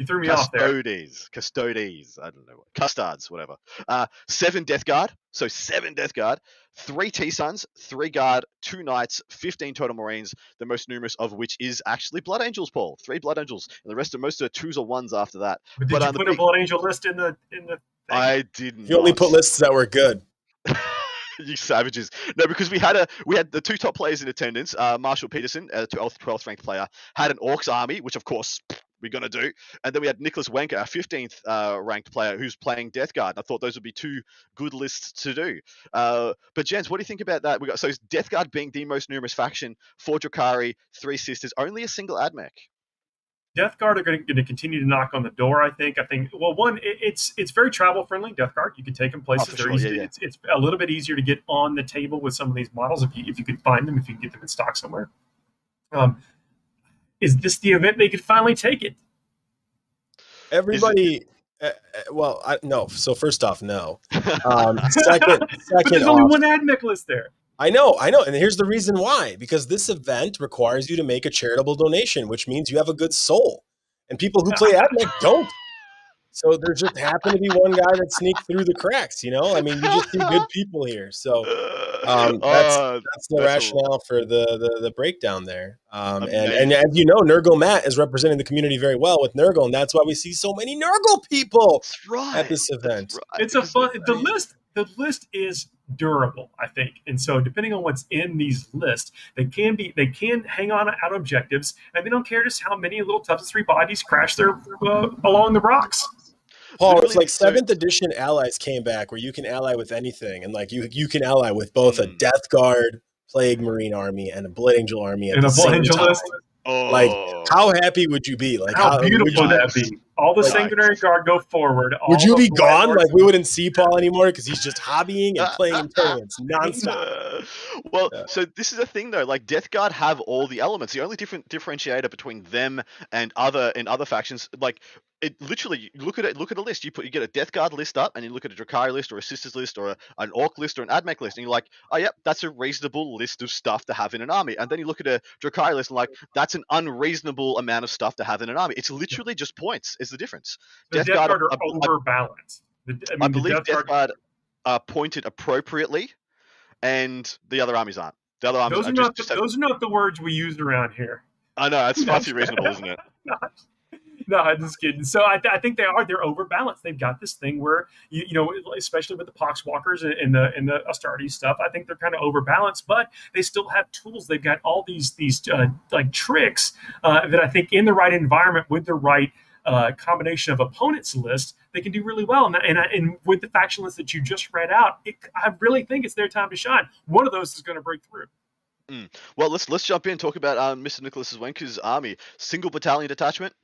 Chaos. You threw me off there. Custodes, custodes, I don't know, what- custards, whatever. Uh, seven Death Guard, so seven Death Guard, three T Sons, three Guard, two Knights, fifteen total Marines. The most numerous of which is actually Blood Angels, Paul. Three Blood Angels, and the rest of most are twos or ones after that. But did But you on the put a Blood Angel list in the in the? Thing? I didn't. You only put lists that were good. you savages. No, because we had a we had the two top players in attendance. Uh, Marshall Peterson, a 12th, 12th ranked player, had an Orcs army, which of course we're gonna do, and then we had Nicholas Wenker, our 15th uh, ranked player, who's playing Death Guard. And I thought those would be two good lists to do. Uh, but Jens, what do you think about that? We got so Death Guard being the most numerous faction, four Drukhari, three sisters, only a single Admech. Death Guard are going to continue to knock on the door. I think. I think. Well, one, it's it's very travel friendly. Death Guard, you can take them places. for They're sure, easy. yeah, yeah. It's it's a little bit easier to get on the table with some of these models if you if you could find them if you can get them in stock somewhere. Um, is this the event they could finally take it? Everybody, uh, uh, well, I, no. So first off, no. Um, second, but second there's only one AdMech list there. I know, I know, and here's the reason why: because this event requires you to make a charitable donation, which means you have a good soul, and people who play Admech don't. So there just happened to be one guy that sneaked through the cracks. You know, I mean, you just see good people here. So Um, that's- Uh, that's the That's a- rationale for the, the the breakdown there. Um, and and as you know, Nurgle Matt is representing the community very well with Nurgle, and that's why we see so many Nurgle people right. at this event. Right. It's a fun. they're The list. The list is durable, I think, and so depending on what's in these lists, they can be they can hang on out objectives, and they don't care just how many little toughest three bodies crash their uh, along the rocks. Paul, it's Literally, like so- seventh edition allies came back where you can ally with anything, and like you you can ally with both a Mm. Death Guard, Plague Marine army, and a Blood Angel army at In the a same Blood Angel list, Oh. Like, How happy would you be? Like how beautiful would would you, that be? All the Like- sanguinary guard go forward. all Would you be gone? Like we wouldn't see Paul anymore because he's just hobbying and playing in tournaments nonstop. Uh, well, Yeah. so this is the thing though. Like Death Guard have all the elements. The only different differentiator between them and other and other factions, like it literally you look at it. Look at a list. You put you get a Death Guard list up, and you look at a Drukhari list or a Sisters list or a, an Orc list or an Admech list, and you're like, oh yep, that's a reasonable list of stuff to have in an army. And then you look at a Drukhari list and like, that's an unreasonable amount of stuff to have in an army. It's literally just points. Is the difference. the Death Death, Guard Guard, are- are I- I- overbalanced. Mean, I the believe Death Death Guard, Guard are pointed appropriately, and the other armies aren't. The other armies those are are not just, the, just those are not the words we use around here. I know it's far too reasonable, isn't it? no, I'm just kidding. So I, I think they are. They're overbalanced. They've got this thing where you, you know, especially with the poxwalkers and, and the and the Astartes stuff. I think they're kind of overbalanced, but they still have tools. They've got all these these uh, like tricks uh, that I think in the right environment with the right. Uh, combination of opponents list, they can do really well. And, and, and with the faction list that you just read out, it, I really think it's their time to shine. One of those is going to break through. Well, let's let's jump in and talk about um, Mr. Nicholas Wenker's army. Single battalion detachment,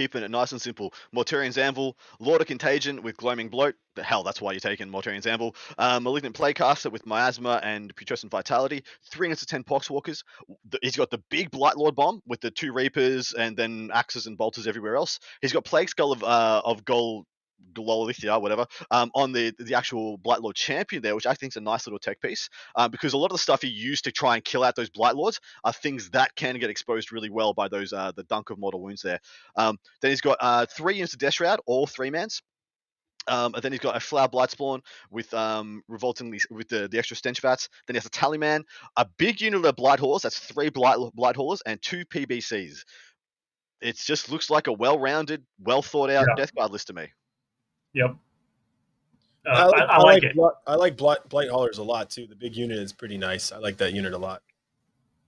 keeping it nice and simple. Mortarion's Anvil, Lord of Contagion with Gloaming Bloat. The hell, that's why you're taking Mortarion's Anvil. Um, Malignant Plaguecaster with Miasma and Putrescent Vitality. Three against the ten Poxwalkers. He's got the big Blight Lord bomb with the two Reapers and then axes and bolters everywhere else. He's got Plague Skull of uh, of Gold. Glolithia, whatever, um, on the the actual Blight Lord champion there, which I think is a nice little tech piece, um, because a lot of the stuff he used to try and kill out those Blight Lords are things that can get exposed really well by those uh, the dunk of mortal wounds there. Um, then he's got uh, three units of Death Shroud, all three mans. Um, and then he's got a Foul Blightspawn with um, revoltingly with the, the extra stench vats. Then he has a Tallyman, a big unit of Blight Haulers, that's three Blight, Blight Haulers, and two PBCs. It just looks like a well-rounded, well thought out Yeah. Death Guard list to me. Yep. Uh, I, I, like, I like it. Bli- I like Blight, Blight Haulers a lot too. The big unit is pretty nice. I like that unit a lot.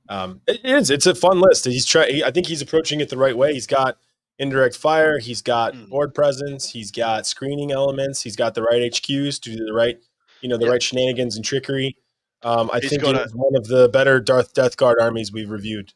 Um, it is. It's a fun list. He's trying. I think he's approaching it the right way. He's got indirect fire. He's got Mm. board presence. He's got screening elements. He's got the right HQs to do the right, you know, the Yep. right shenanigans and trickery. Um, I He's think got it a- one of the better Darth Death Guard armies we've reviewed.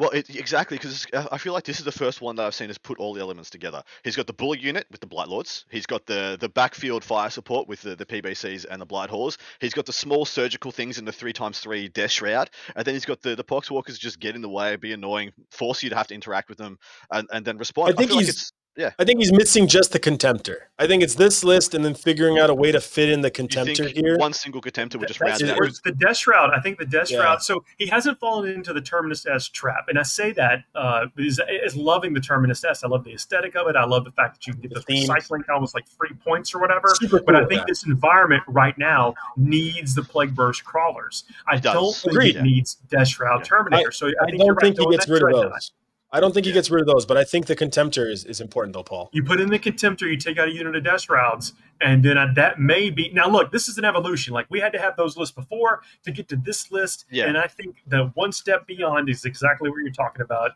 Well, it, exactly, because I feel like this is the first one that I've seen us put all the elements together. He's got the bully unit with the Blight Lords. He's got the the backfield fire support with the, the PBCs and the Blight Haulers. He's got the small surgical things in the three times three Death Shroud, and then he's got the the Poxwalkers just get in the way, be annoying, force you to have to interact with them, and, and then respond. I think feel like he's- it's yeah. I think he's missing just the contemptor. I think it's this list and then figuring out a way to fit in the You contemptor think here. one single contemptor would just That's round it. out. it's the Death Shroud. I think the Death Yeah. Shroud. So he hasn't fallen into the Terminus Est trap, and I say that uh, is, is loving the Terminus Est. I love the aesthetic of it. I love the fact that you can get The those themes. recycling almost like free points or whatever. Super cool. But I think this environment right now needs the Plague Burst crawlers. I don't think Agreed. it needs Death Shroud Yeah. Terminator. so I, I think don't you're right, think he gets rid of right, Dylan. those. I don't think he gets rid of those, but I think the contemptor is, is important though, Paul. You put in the contemptor, you take out a unit of death shrouds, and then uh, that may be now. Look, this is an evolution. Like we had to have those lists before to get to this list, Yeah. and I think the one step beyond is exactly what you're talking about.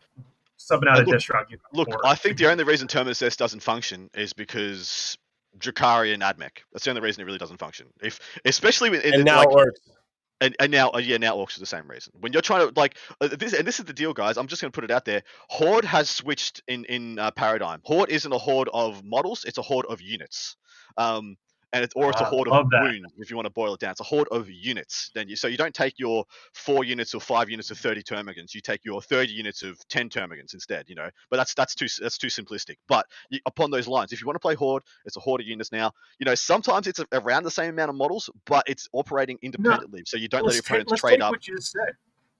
Subbing out And a look- death shroud. unit. Look, or- I think the only reason Terminus Est doesn't function is because Drukhari and Admech. That's the only reason it really doesn't function. If, especially with And now like, it works. And, and now uh, yeah now orcs are the same reason. When you're trying to like uh, this and this is the deal guys i'm just going to put it out there. Horde has switched in in uh, paradigm. Horde isn't a horde of models it's a horde of units. Um and it's or it's a Ah, horde of wounds if you want to boil it down. It's a horde of units. Then you so you don't take your four units or five units of 30 termagants. You take your 30 units of 10 termagants instead you know? But that's that's too that's too simplistic. But you, upon those lines if you want to play horde it's a horde of units now. You know sometimes it's around the same amount of models but it's operating independently so you don't let your take, opponents let's trade take up. what you just said.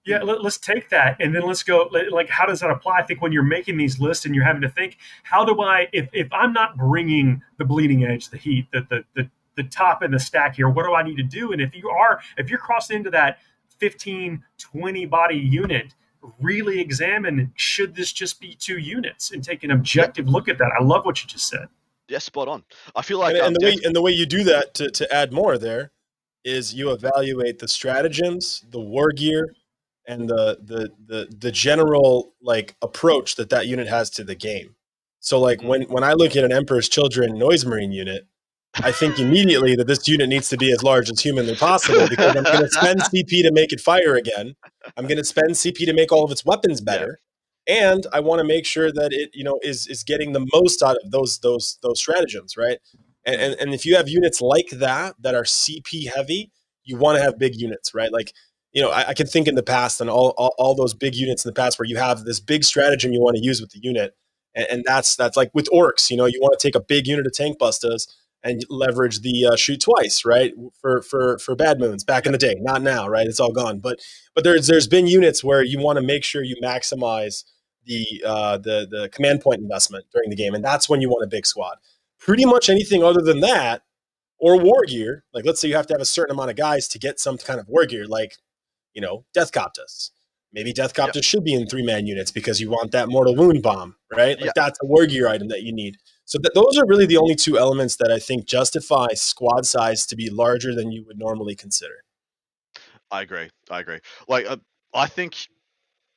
Yeah, let, us take that and then let's go. Like, how does that apply? I think when you're making these lists and you're having to think, how do I, if, if I'm not bringing the bleeding edge, the heat, the, the, the, the top in the stack here, what do I need to do? And if you are, if you're crossing into that 15, 20 body unit, really examine should this just be two units and take an objective look at that. I love what you just said. Yeah, spot on. I feel like and, um, and the way and the way you do that to, to add more there is you evaluate the stratagems, the war gear, and the the the the general like approach that that unit has to the game. So like Mhm. when when I look at an Emperor's Children Noise Marine unit, I think immediately that this unit needs to be as large as humanly possible because I'm going to spend CP to make it fire again. I'm going to spend CP to make all of its weapons better, and I want to make sure that it you know is is getting the most out of those those those stratagems, right? And and, and if you have units like that that are CP heavy, you want to have big units, right? Like you know, I, I can think in the past and all, all all those big units in the past where you have this big stratagem you want to use with the unit, and, and that's that's like with orcs. You know, you want to take a big unit of tank busters and leverage the uh, shoot twice, right? For for for bad moons back in the day, not now, right? It's all gone. But but there's there's been units where you want to make sure you maximize the uh, the the command point investment during the game, and that's when you want a big squad. Pretty much anything other than that, or war gear, like let's say you have to have a certain amount of guys to get some kind of war gear, like you know Death Coptus. Maybe Death Coptus should be in three man units because you want that mortal wound bomb, right? Like Yeah. that's a war gear item that you need. So th- those are really the only two elements that I think justify squad size to be larger than you would normally consider. I agree. I agree. Like, uh, I think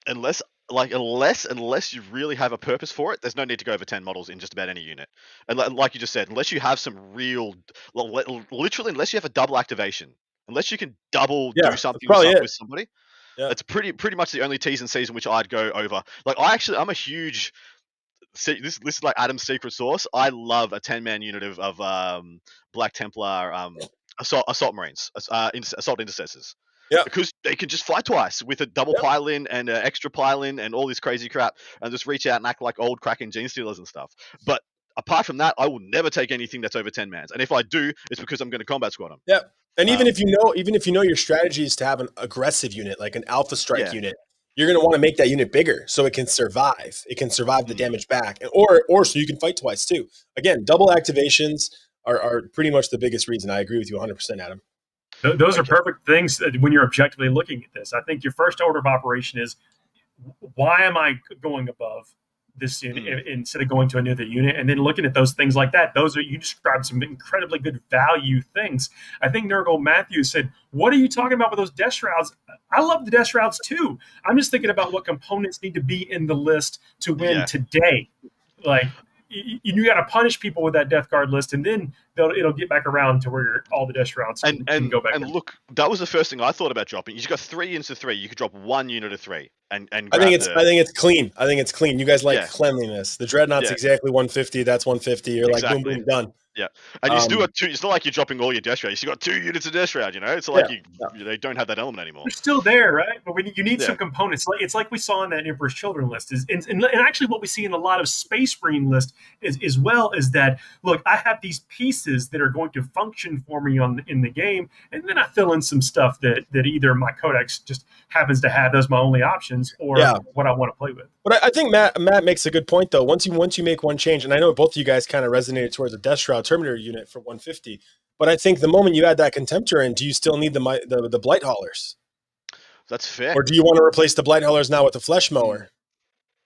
unless, like, unless unless you really have a purpose for it, there's no need to go over ten models in just about any unit. And li- like you just said, unless you have some real, li- li- literally, unless you have a double activation, unless you can double Yeah, do something with, probably some- it. with somebody, Yeah. it's pretty pretty much the only T's and C's in which I'd go over. Like, I actually, I'm a huge. See, this this is like Adam's secret sauce. I love a ten man unit of of um, Black Templar um, assault assault marines, uh, assault intercessors. Yeah. Because they can just fly twice with a double Yep. pile-in and an extra pile-in and all this crazy crap, and just reach out and act like old cracking gene stealers and stuff. But apart from that, I will never take anything that's over ten mans. And if I do, it's because I'm going to combat squad them. Yep. And even Um, if you know, even if you know your strategy is to have an aggressive unit, like an alpha strike Yeah. unit, you're going to want to make that unit bigger so it can survive. It can survive the Mhm. damage back, or or so you can fight twice too. Again, double activations are, are pretty much the biggest reason. I agree with you 100, percent Adam. Th- Those are perfect things when you're objectively looking at this. I think your first order of operation is why am I going above this mm-hmm. in- instead of going to another unit? And then looking at those things like that, those are you described some incredibly good value things. I think Nurgle Matthews said, What are you talking about with those death shrouds? I love the death shrouds too. I'm just thinking about what components need to be in the list to win Yeah. today. Like you, you got to punish people with that death guard list, and then they'll, it'll get back around to where all the death shrouds and can, can go back. and in. look, that was the first thing I thought about dropping. You got three units of three. You could drop one unit of three, and and I think it's the- I think it's clean. I think it's clean. You guys like Yeah. cleanliness. The dreadnought's Yeah. exactly 150. That's 150. You're like boom boom done. And you still um, got two. It's not like you're dropping all your death shrouds. You got two units of death shroud. You know, it's like Yeah, you they don't have that element anymore. They're still there, right? But we, you need Yeah. some components. Like it's like we saw in that Emperor's Children list, is and, and, actually what we see in a lot of Space Marine list is as well is that look, I have these pieces that are going to function for me on in the game, and then I fill in some stuff that that either my codex just happens to have as my only options, or Yeah. what I want to play with. But I, I think Matt Matt makes a good point though. Once you once you make one change, and I know both of you guys kind of resonated towards a Death Shroud Terminator unit for 150. But I think the moment you add that Contemptor in, do you still need the mi- the, the Blight Haulers, That's fair. or do you want to replace the Blight Haulers now with the Flesh Mower?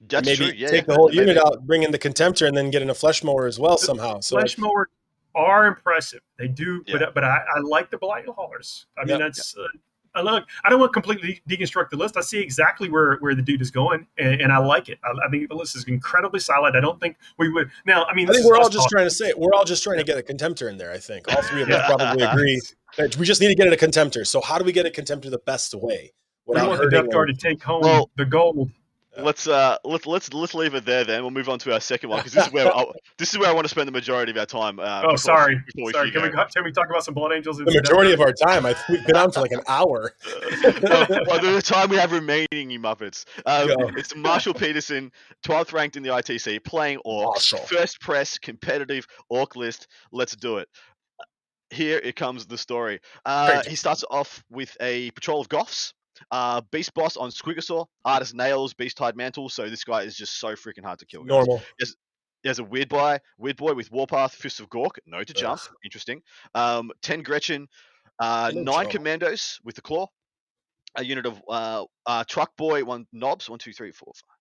That's Maybe true. Yeah, take yeah. the whole Maybe. unit out, bring in the Contemptor, and then get in a Flesh Mower as well somehow. So Flesh mower are impressive. They do, Yeah. but but I, I like the blight haulers. I mean, Yep. that's. Uh, I look. I don't want to completely deconstruct the list. I see exactly where, where the dude is going, and, and I like it. I, I think the list is incredibly solid. I don't think we would now. I mean, I think we're all just talking. trying to say it. we're all just trying to get a Contemptor in there. I think all three of us probably agree that we just need to get it a Contemptor. So how do we get a Contemptor the best way? We want the hurting Death Guard to take home Well- the gold. Let's uh let's let's let's leave it there. Then we'll move on to our second one because this is where I, this is where I want to spend the majority of our time. Uh, Oh, before- sorry. before we Sorry. Can we, go. go- can we talk about some Blood Angels? the majority Guard? of our time. I think we've been on for like an hour. well, well, the time we have remaining, you muppets. Um, it's Marshall Peterson, 12th ranked in the ITC, playing Orc, Marshall. first press competitive Orc list. Let's do it. Here it comes the story. Uh, he starts off with a patrol of Goffs. Uh, Beast Boss on Squigosaur, 'Ard as Nails, Beasthide Mantle. So this guy is just so freaking hard to kill. guys. Normal. There's a weird boy, weird boy with Warpath, Fist of Gork, no to jump, interesting. Um, ten Gretchin, uh, nine. Commandos with the claw, a unit of uh, uh, Truck Boy, one knobs, one, two, three, four, five.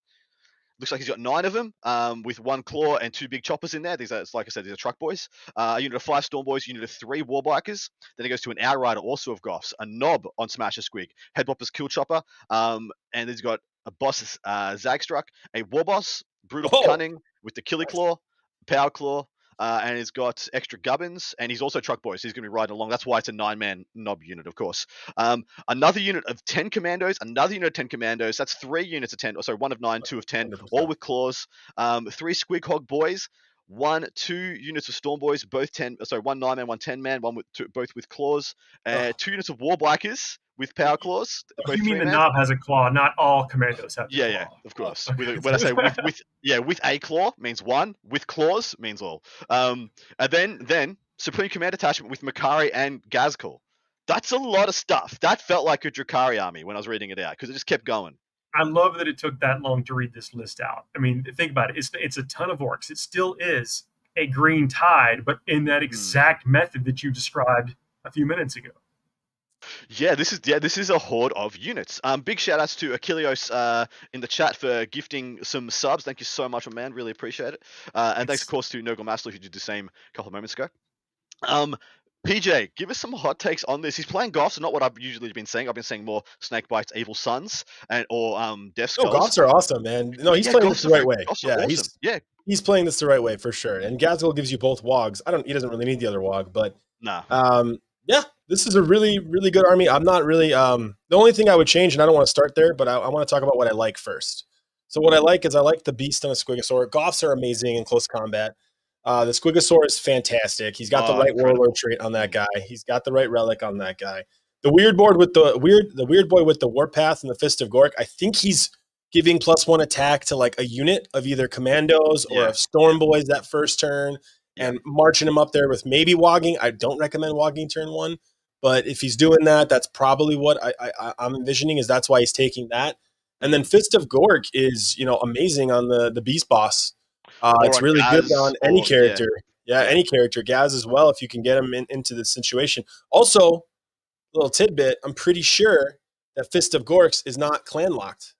Looks like he's got nine of them, um, with one claw and two big choppers in there. These are, like I said, these are truck boys. Uh, a unit of five storm boys, unit of three war bikers. Then he goes to an outrider, also of Goffs, a knob on Smasha Squig, headbopper's kill chopper, um, and he's got a boss, uh, Zagstrukk, a war boss, brutal Oh. cunning with the killy claw, power claw, uh, and he's got extra gubbins, and he's also truck boy, so he's going to be riding along. That's why it's a nine-man knob unit, of course. Um, another unit of ten commandos, another unit of ten commandos. That's three units of ten. or sorry, one of nine, two of ten, 100%. all with claws. Um, three squig hog boys. One, two units of storm boys, both ten. uh, Sorry, one nine man, one ten man, one with two, both with claws. Uh, Oh. two units of war bikers with power claws. both You mean the knob has a claw? Not all commandos have. Yeah, yeah, of course. Oh, With a, when I say with, with yeah, with a claw means one, with claws means all. Um, and then then Supreme Command attachment with Makari and Ghazghkull. That's a lot of stuff. That felt like a Drukhari army when I was reading it out because it just kept going. I love that it took that long to read this list out. I mean, think about it. It's it's a ton of orcs. It still is a green tide, but in Hmm. that exact method that you described a few minutes ago. Yeah, this is yeah, this is a horde of units. Um, big shout outs to Achilleos uh, in the chat for gifting some subs. Thank you so much, my man. Really appreciate it. Uh, and thanks, of course, to Nogel Maslow who did the same a couple of moments ago. Um, PJ, give us some hot takes on this. He's playing Goffs, not what I've usually been saying. I've been saying more Snake Bites, Evil Sunz, and or um, Death No, Skulls. Goffs are awesome, man. No, he's Yeah, playing Goffs this the right way. Goffs Yeah, awesome. he's yeah, he's playing this the right way for sure. And Ghazghkull gives you both wogs. I don't. He doesn't really need the other wog, but nah. um, yeah, this is a really really good army. I'm not really. Um, the only thing I would change, and I don't want to start there, but I, I want to talk about what I like first. So what I like is I like the beast and the Squigosaur. Goffs are amazing in close combat. Uh, the Squigosaur is fantastic. He's got the Oh, right incredible. warlord trait on that guy. He's got the right relic on that guy. The weird board with the weird the weird boy with the warpath and the fist of Gork. I think he's giving plus one attack to like a unit of either commandos or Yeah. of storm boys that first turn and marching him up there with maybe wogging. I don't recommend wogging turn one, but if he's doing that, that's probably what I, I I'm envisioning is that's why he's taking that. And then Fist of Gork is you know amazing on the the beast boss. Uh, it's on really good on any or- yeah. character. Yeah. any character. Gaz as well if you can get him in, into the situation. Also, little tidbit: I'm pretty sure that Fist of Gorks is not clan locked.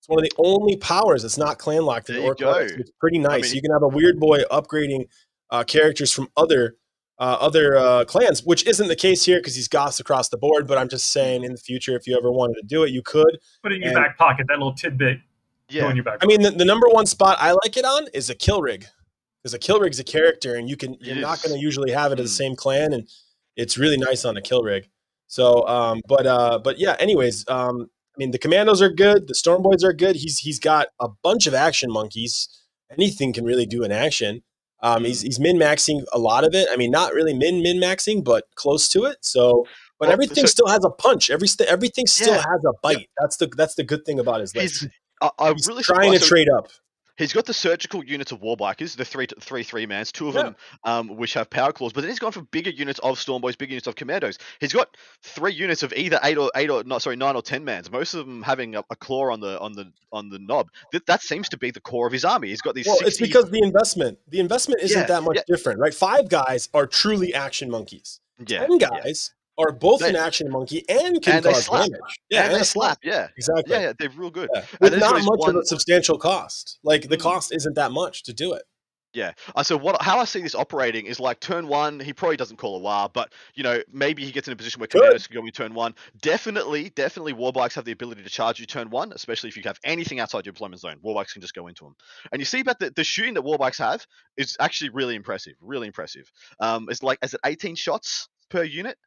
It's one of the only powers that's not clan locked in There the you Orc Codex. It's pretty nice. mean- you can have a weird boy upgrading uh, characters from other uh, other uh, clans, which isn't the case here because he's goffs across the board. But I'm just saying, in the future, if you ever wanted to do it, you could. Put it in your And- back pocket. That little tidbit. Go Yeah, in your back. I mean, the, the number one spot I like it on is a kill rig. because a kill rig's a character, and you can you're It not going to usually have it as the Mm. same clan, and it's really nice on a kill rig. So, um, but uh, but yeah. Anyways, um, I mean, the Commandos are good. The Storm Boys are good. He's he's got a bunch of action monkeys. Anything can really do an action. Um, he's he's min maxing a lot of it. I mean, not really min min maxing, but close to it. So, but Well, everything so- still has a punch. Every st- everything still Yeah. has a bite. That's the that's the good thing about his list. He's, I, I'm He's really trying to. So trade up. He's got the surgical units of Warbikers, the three three three mans, two of Yeah. them um, which have power claws, but then he's gone for bigger units of Stormboys, bigger units of Commandos. He's got three units of either eight or eight or not sorry nine or ten mans. Most of them having a, a claw on the on the on the knob. That that seems to be the core of his army. He's got these. Well, 60, it's because the investment the investment isn't Yeah, that much yeah. different, right? Five guys are truly action monkeys. yeah, Ten yeah. guys are both They- an action monkey and can And cause slap. damage. Yeah, and they slap. Yeah, Exactly. yeah, yeah. They're real good. Yeah. And With then he's got not much one- of a substantial cost. Like the Mm. cost isn't that much to do it. Yeah. Uh, so what? How I see this operating is like turn one. He probably doesn't call a war, but you know maybe he gets in a position where Could. commandos can go in turn one. Definitely, definitely, warbikes have the ability to charge you turn one, especially if you have anything outside your deployment zone. Warbikes can just go into them. And you see about the, the shooting that warbikes have is actually really impressive. Really impressive. Um, it's like is it 18 shots per unit,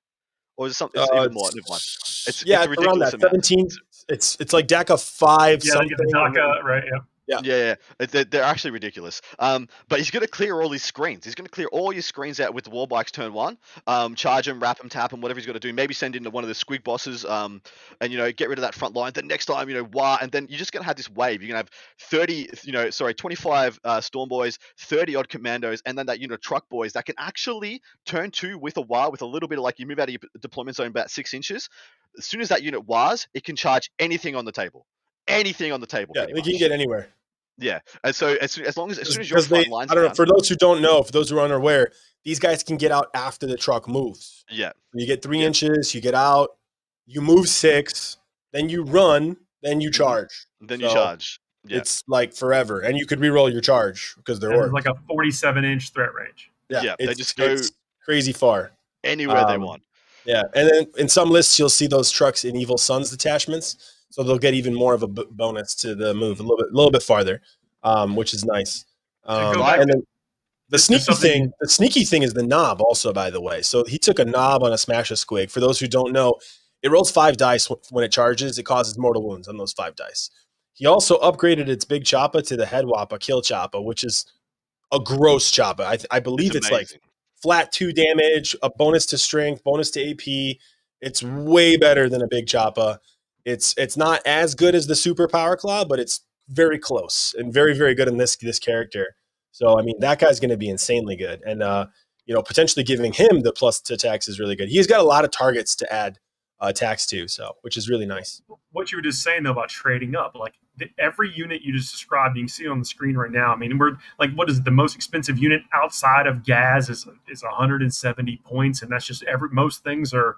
or is it something it's Uh, even more? Never mind. It's, yeah, it's it's around ridiculous that. amount. Seventeen. It's it's like Dakka five Yeah, something. they get the Dakka, right? Yeah. Yeah. Yeah, yeah, they're, they're actually ridiculous. Um, but he's going to clear all his screens. He's going to clear all your screens out with the wall bikes turn one. Um, charge him, wrap him, tap him, whatever he's got to do. Maybe send in one of the squig bosses. Um, and you know, get rid of that front line. Then next time, you know, wah, and then you're just going to have this wave. You're going to have 30, you know, sorry, 25 uh, storm boys, 30 odd commandos, and then that unit of truck boys that can actually turn two with a wah, with a little bit of like you move out of your deployment zone about six inches. As soon as that unit wahs, it can charge anything on the table. Anything on the table. Yeah, they can get anywhere. Yeah, and so as, as long as as soon as your Because front they, lines I don't know. For those who don't know, for those who are unaware, these guys can get out after the truck moves. yeah, You get three Yeah. inches, you get out, you move six, then you run, then you charge. then you charge. Yeah, It's like forever, and you could re-roll your charge because they're And it's orcs. like a 47 inch threat range. yeah, they just go- it's crazy far. anywhere they um, want. Yeah, and then in some lists you'll see those trucks in Evil Sunz detachments, so they'll get even more of a bonus to the move a little bit, a little bit farther, um, which is nice. Um, and then the sneaky thing, the sneaky thing is the knob, also by the way. So he took a knob on a smash a squig. For those who don't know, it rolls five dice when it charges. It causes mortal wounds on those five dice. He also upgraded its big choppa to the head wappa kill choppa, which is a gross choppa. I, I believe it's, like flat two damage, a bonus to strength, bonus to AP. It's way better than a big choppa. It's it's not as good as the superpower claw, but it's very close and very very good in this this character. So I mean that guy's going to be insanely good, and uh, you know potentially giving him the plus to attacks is really good. He's got a lot of targets to add uh, attacks to, so which is really nice. What you were just saying though about trading up, like the, every unit you just described, you can see on the screen right now. I mean, we're like, what is it, the most expensive unit outside of Gaz is is 170 points, and that's just every most things are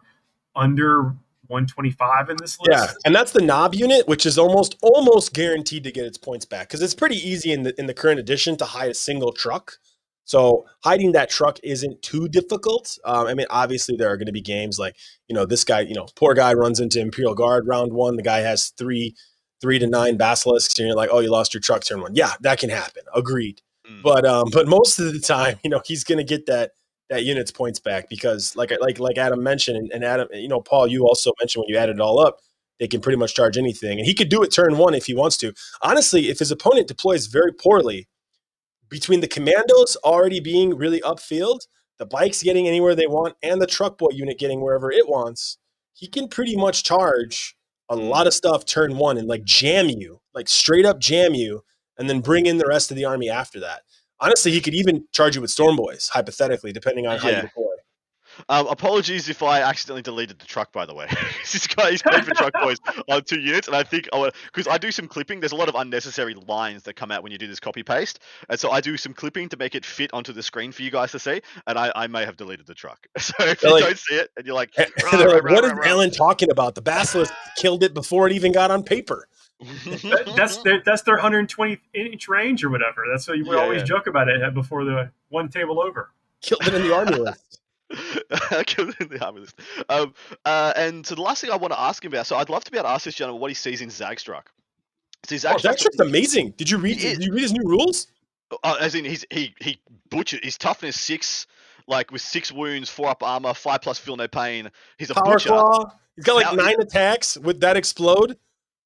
under 125 in this list. Yeah, and that's the knob unit, which is almost almost guaranteed to get its points back because it's pretty easy in the in the current edition to hide a single truck. So hiding that truck isn't too difficult. Um, I mean, obviously there are going to be games like you know this guy, you know, poor guy runs into Imperial Guard round one. The guy has three three to nine basilisks, and you're like, oh, you lost your truck turn one. Yeah, that can happen. Agreed. Mm. But um, but most of the time, you know, he's going to get that that unit's points back because like like like Adam mentioned and, Adam, you know, Paul, you also mentioned when you add it all up, they can pretty much charge anything, and he could do it turn one if he wants to. Honestly, if his opponent deploys very poorly, between the commandos already being really upfield, the bikes getting anywhere they want, and the truck boy unit getting wherever it wants, he can pretty much charge a lot of stuff turn one and like jam you, like straight up jam you, and then bring in the rest of the army after that. Honestly, he could even charge you with storm boys, hypothetically, depending on how Yeah. you deploy. Um, apologies if I accidentally deleted the truck, by the way. this guy is playing for truck boys on two units, and I think I because I do some clipping. There's a lot of unnecessary lines that come out when you do this copy paste, and so I do some clipping to make it fit onto the screen for you guys to see. And I, I may have deleted the truck. So if They're you like- don't see it, and you're like, "Rah, rah, like, rah, what rah, is. Alan talking about? The Basilisk killed it before it even got on paper. That- that's their that's their 120 inch range or whatever. That's what you would Yeah, always yeah. joke about it before the one table over. Killed it in the army list. Killed in the army list. Um, uh, and so the last thing I want to ask him about, so I'd love to be able to ask this gentleman what he sees in Zagstrukk. See, Oh, Zagstrukk, Zagstrukk's amazing. Did you read? Is. Did you read his new rules? Uh, as in, he's he he butchered. His toughness six, like with six wounds, four up armor, five plus feel no pain. He's a Power butcher. claw. He's got like Now- nine attacks. Would that explode?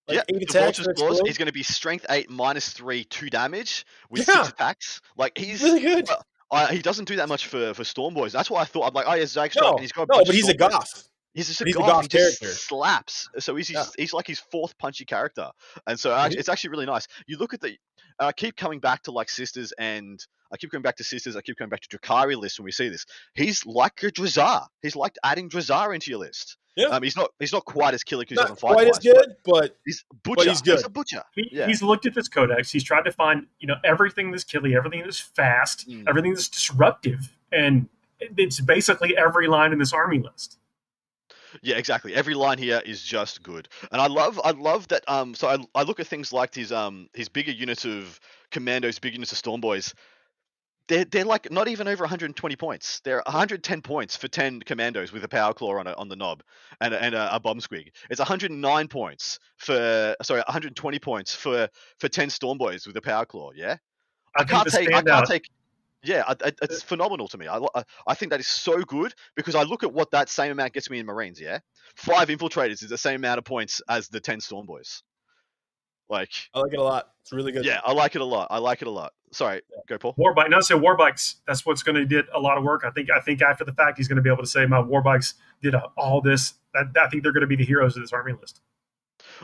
Like yeah, eight attacks. Claws, he's going to be strength eight minus three, two damage with Yeah. six attacks. Like he's really good. well, I, he doesn't do that much for for Storm Boys. That's why I thought I'm like, oh yeah, Zag No, and he's got a no, but he's a Storm Boys. goff. He's just a He's a goff. goff he just character. slaps. So he's he's, Yeah. he's like his fourth punchy character, and so actually, uh, it's actually really nice. You look at the. Uh, I keep coming back to like sisters, and I keep going back to sisters. I keep going back to Drukhari list when we see this. He's like a Drazhar. He's like adding Drazhar into your list. Yeah. Um, he's not he's not quite as killer because he Not doesn't fight quite as twice, but good, but He's butcher. he's good. a butcher. He, Yeah. He's looked at this codex. He's tried to find, you know, everything that's killy, everything that's fast, Mm. everything that's disruptive, and it's basically every line in this army list. Yeah, exactly. Every line here is just good, and I love, I love that. Um, so I, I look at things like his um his bigger units of commandos, big units of storm boys. They're they're like not even over 120 points. They're 110 points for 10 commandos with a power claw on a, on the knob and a, and a, a bomb squig. It's 109 points for sorry 120 points for for 10 storm boys with a power claw. Yeah, I, think can't take I can't take. Yeah, I, I, it's phenomenal to me. I, I I think that is so good because I look at what that same amount gets me in Marines. Yeah, five infiltrators is the same amount of points as the 10 storm boys. Like, I like it a lot. It's really good. yeah, I like it a lot. I like it a lot. Sorry, go Paul. Warbike. say war bikes. That's what's going to get a lot of work. I think. I think after the fact, he's going to be able to say my war bikes did uh, all this. That, I think they're going to be the heroes of this army list.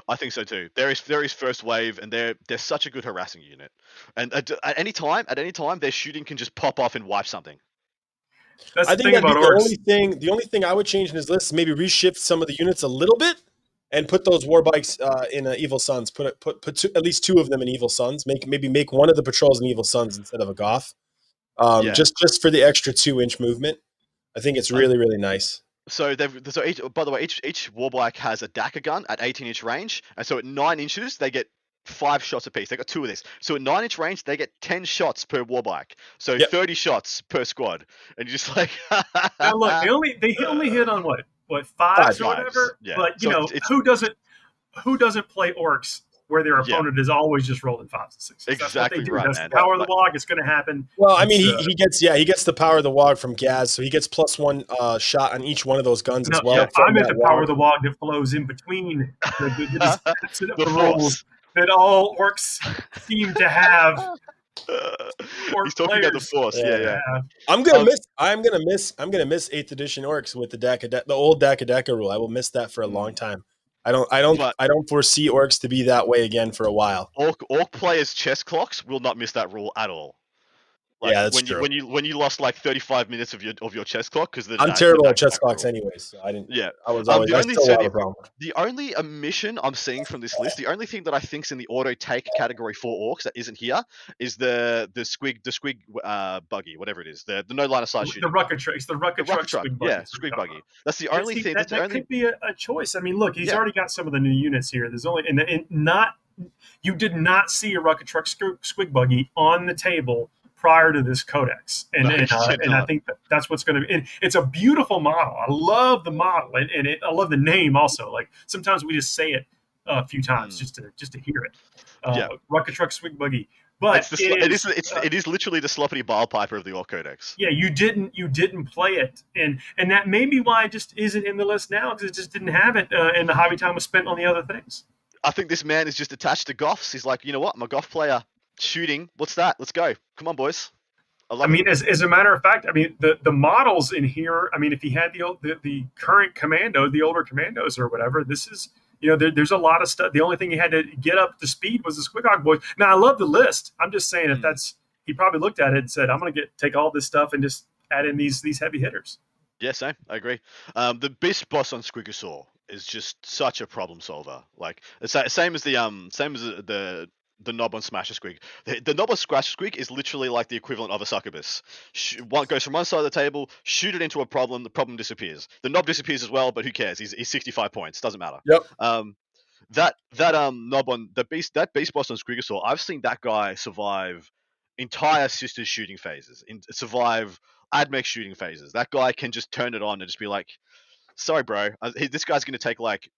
I think so too. There is there is first wave, and they're they're such a good harassing unit. And at, at any time, at any time, their shooting can just pop off and wipe something. That's I the think thing that'd about be the orcs. only thing. The only thing I would change in his list is maybe reshift some of the units a little bit, and put those war bikes uh, in uh, Evil Sunz. Put put put two, at least two of them in Evil Sunz. Make maybe make one of the patrols in Evil Sunz instead of a Goff. Um, Yeah. Just just for the extra two inch movement. I think it's really really nice. So they've so each by the way, each each warbike has a Dakka gun at 18 inch range, and so at nine inches they get five shots apiece. They got two of this. So at nine inch range they get 10 shots per warbike. So Yep. 30 shots per squad, and you're just like. Now look, they only they only hit on what what fives Fives, or whatever. yeah. But you So know who doesn't who doesn't play orcs where their Yeah. opponent is always just rolling fives and sixes. That's what they Exactly do. right, That's man. the power of the log. It's going to happen. Well, I mean, he, uh, he gets yeah he gets the power of the wog from Gaz, so he gets plus one uh, shot on each one of those guns No, as well. yeah, I meant that the power wog. of the log that flows in between the, the, the, description the the rolls force. that all orcs seem to have. Orc He's talking about the players. force. Yeah, yeah. Yeah. I'm gonna Um, miss. I'm gonna miss. I'm gonna miss eighth edition orcs with the Dakka, the old Dakka Dakka rule. I will miss that for a long time. I don't. I don't. But- I don't foresee orcs to be that way again for a while. Orc, orc players' chess clocks will not miss that rule at all. Yeah, that's when true. You, when you when you lost like 35 minutes of your of your chess clock because I'm terrible at chess clocks, anyways. So I didn't. Yeah, I was Um, always. the I only- still so the- a problem. The only omission I'm seeing from this list, the only thing that I think's in the auto take category for orcs that isn't here, is the the squig the squig uh, buggy, whatever it is, the the no line of sight The shooting. rocket truck. It's the rocket, The rocket truck. truck, Squig yeah, squig buggy. That's the Yeah, only see, thing. that, that only. could be a, a choice. I mean, look, he's Yeah. already got some of the new units here. There's only and, and not you did not see a rocket truck squig buggy on the table prior to this codex, and No, and, uh, and I think that that's what's going to be. And it's a beautiful model. I love the model, and, and it, I love the name also. Like sometimes we just say it a few times Mm. just to just to hear it. Uh, Yeah. rocket truck squig buggy, but It's the, sl- it is it's uh, it is literally the sloppity bile piper of the orc codex. yeah you didn't you didn't play it and and that may be why it just isn't in the list now because it just didn't have it uh, and the hobby time was spent on the other things I think this man is just attached to goffs. He's like, you know what? I'm a goff player. Shooting. What's that? Let's go. Come on, boys. I i mean as, as a matter of fact i mean the the models in here i mean if he had the old- the, the current commando the older commandos or whatever this is you know there, there's a lot of stuff the only thing he had to get up to speed was the squighog boys now i love the list i'm just saying if Hmm. that's he probably looked at it and said i'm going to get take all this stuff and just add in these these heavy hitters Yes. I agree. Um, the beast boss on Squigosaur is just such a problem solver. Like it's sa- same as the um same as the the, knob on Smasha Squig. The, the knob on Squash Squig is literally like the equivalent of a succubus. Sh- one goes from one side of the table, shoot it into a problem, the problem disappears. The knob disappears as well, but who cares? He's, he's 65 points, doesn't matter. Yep. Um, that that um knob on the beast that beast boss on Squigosaur, I've seen that guy survive entire sisters shooting phases, in, survive admech shooting phases. That guy can just turn it on and just be like, "Sorry, bro, uh, this guy's going to take like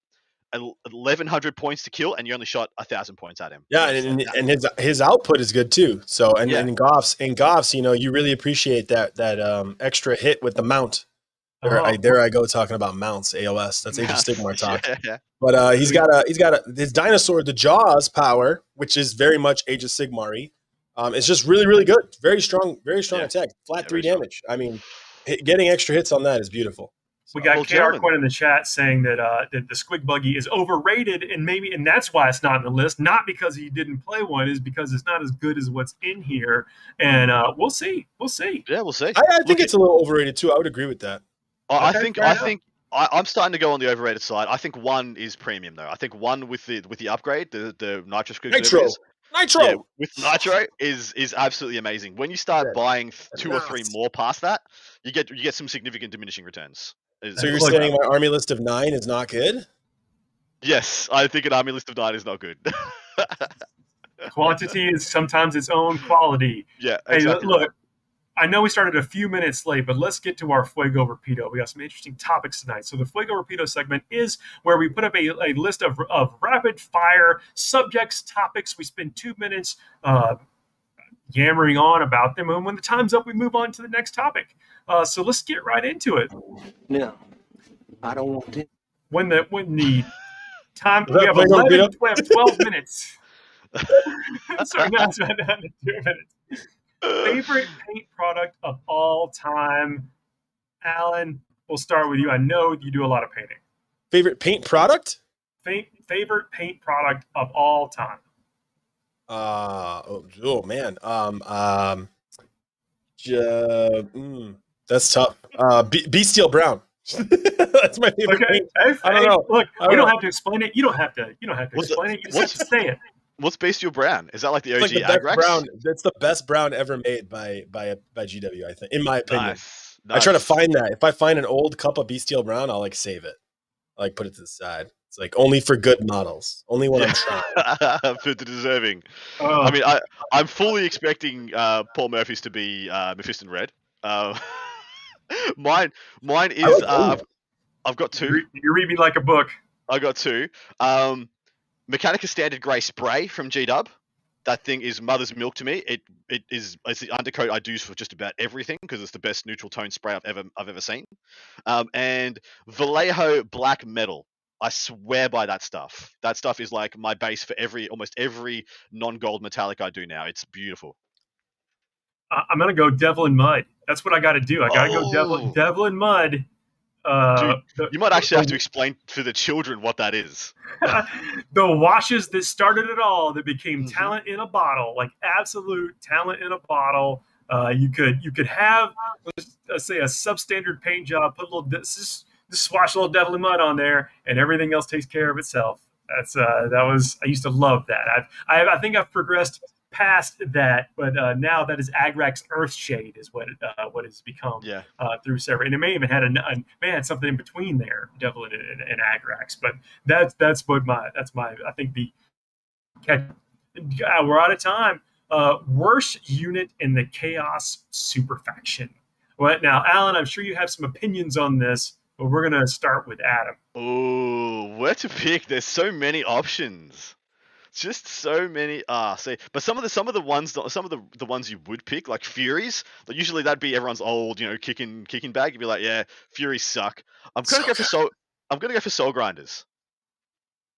eleven hundred points to kill, and you only shot a thousand points at him. Yeah, and, and, and his his output is good too. So and Yeah. and in Goff's in Goff's, you know, you really appreciate that that um, extra hit with the mount. There, Oh. I, there I go talking about mounts. AOS. That's Age of Mounts, talk. Yeah. But uh, he's got a he's got a his dinosaur, the Jaws power, which is very much Age of Sigmar. Um, it's just really really good. Very strong, very strong attack. Flat three very strong. damage. I mean, getting extra hits on that is beautiful. We got Well, KR gentlemen. Quinn in the chat saying that uh, that the Squig Buggy is overrated, and maybe and that's why it's not in the list. Not because he didn't play one, is because it's not as good as what's in here. And uh, we'll see, we'll see. Yeah, we'll see. I, I think Look it's a little overrated too. I would agree with that. I I Okay, think I think I, I'm starting to go on the overrated side. I think one is premium though. I think one with the with the upgrade, the the nitro squig whatever it Nitro, is, Nitro. yeah, with nitro is is absolutely amazing. When you start Yeah. buying two or three more past that, you get you get some significant diminishing returns. Is- So you're Look, saying my army list of nine is not good? yes, I think an army list of nine is not good. Quantity is sometimes its own quality. yeah, Exactly. Hey, look. I know we started a few minutes late, but let's get to our Fuego Rapido. We got some interesting topics tonight. So the Fuego Rapido segment is where we put up a, a list of, of rapid fire subjects, topics. We spend two minutes uh, yammering on about them, and when the time's up, we move on to the next topic. Uh, so let's get right into it. No, I don't want to. When the when the time we have Fuego 11, Rapido? we have 12 minutes. Sorry, no, it's not down to two minutes. favorite paint product of all time alan we'll start with you i know you do a lot of painting Favorite paint product? Fa- favorite paint product of all time Uh oh, oh man. Um um ju- mm, that's tough. Uh B- Bestial Brown. that's my favorite okay paint. Hey, I don't hey, know. look I we don't don't have to explain it you don't have to you don't have to What's the- explain it you just have what's- to say it What's bestial brown? Is that like the OG It's like the best Agrax? brown. That's the best brown ever made by by by GW, I think. In my opinion. Nice. I try to find that. If I find an old cup of Bestial Brown, I'll like save it. I'll, like put it to the side. It's like only for good models. Only when I'm trying. for the deserving. Oh, I mean, I I'm fully expecting uh, Paul Murphy's to be uh, Mephiston Red. Uh, mine mine is like uh. I've, I've got you two. you read me like a book I got two. Um, Mechanicus Standard Grey Spray from G Dub. That thing is mother's milk to me. It it is it's the undercoat I do for just about everything because it's the best neutral tone spray I've ever I've ever seen. Um, and Vallejo Black Metal. I swear by that stuff. That stuff is like my base for every almost every non-gold metallic I do now. It's beautiful. I'm gonna go Devlan Mud that's what i gotta do i gotta go devil, Oh. Devlan Mud uh, the- You might actually have to explain to the children what that is. the washes that started it all that became Mhm. talent in a bottle like absolute talent in a bottle uh, you could you could have let's, let's say a substandard paint job put a little just, just swash a little Devlan Mud on there and everything else takes care of itself that's uh, that was i used to love that I've, I, I think i've progressed past that but uh, now that is agrax earthshade is what uh, what it's become Yeah. uh, through several, and it may even had a, a may had something in between there, Devil and, and, and Agrax. But that's that's what my that's my I think the catch. We're out of time. Uh, worst unit in the Chaos Super Faction. Well, now, Alan, I'm sure you have some opinions on this, but we're gonna start with Adam. Oh, where to pick? There's so many options. Just so many. Ah, see, but some of the some of the ones that- some of the the ones you would pick, like Furies, like usually that'd be everyone's old, you know, kicking kicking bag. You'd be like, yeah, Furies suck. I'm gonna So go for soul. I'm gonna go for Soul Grinders.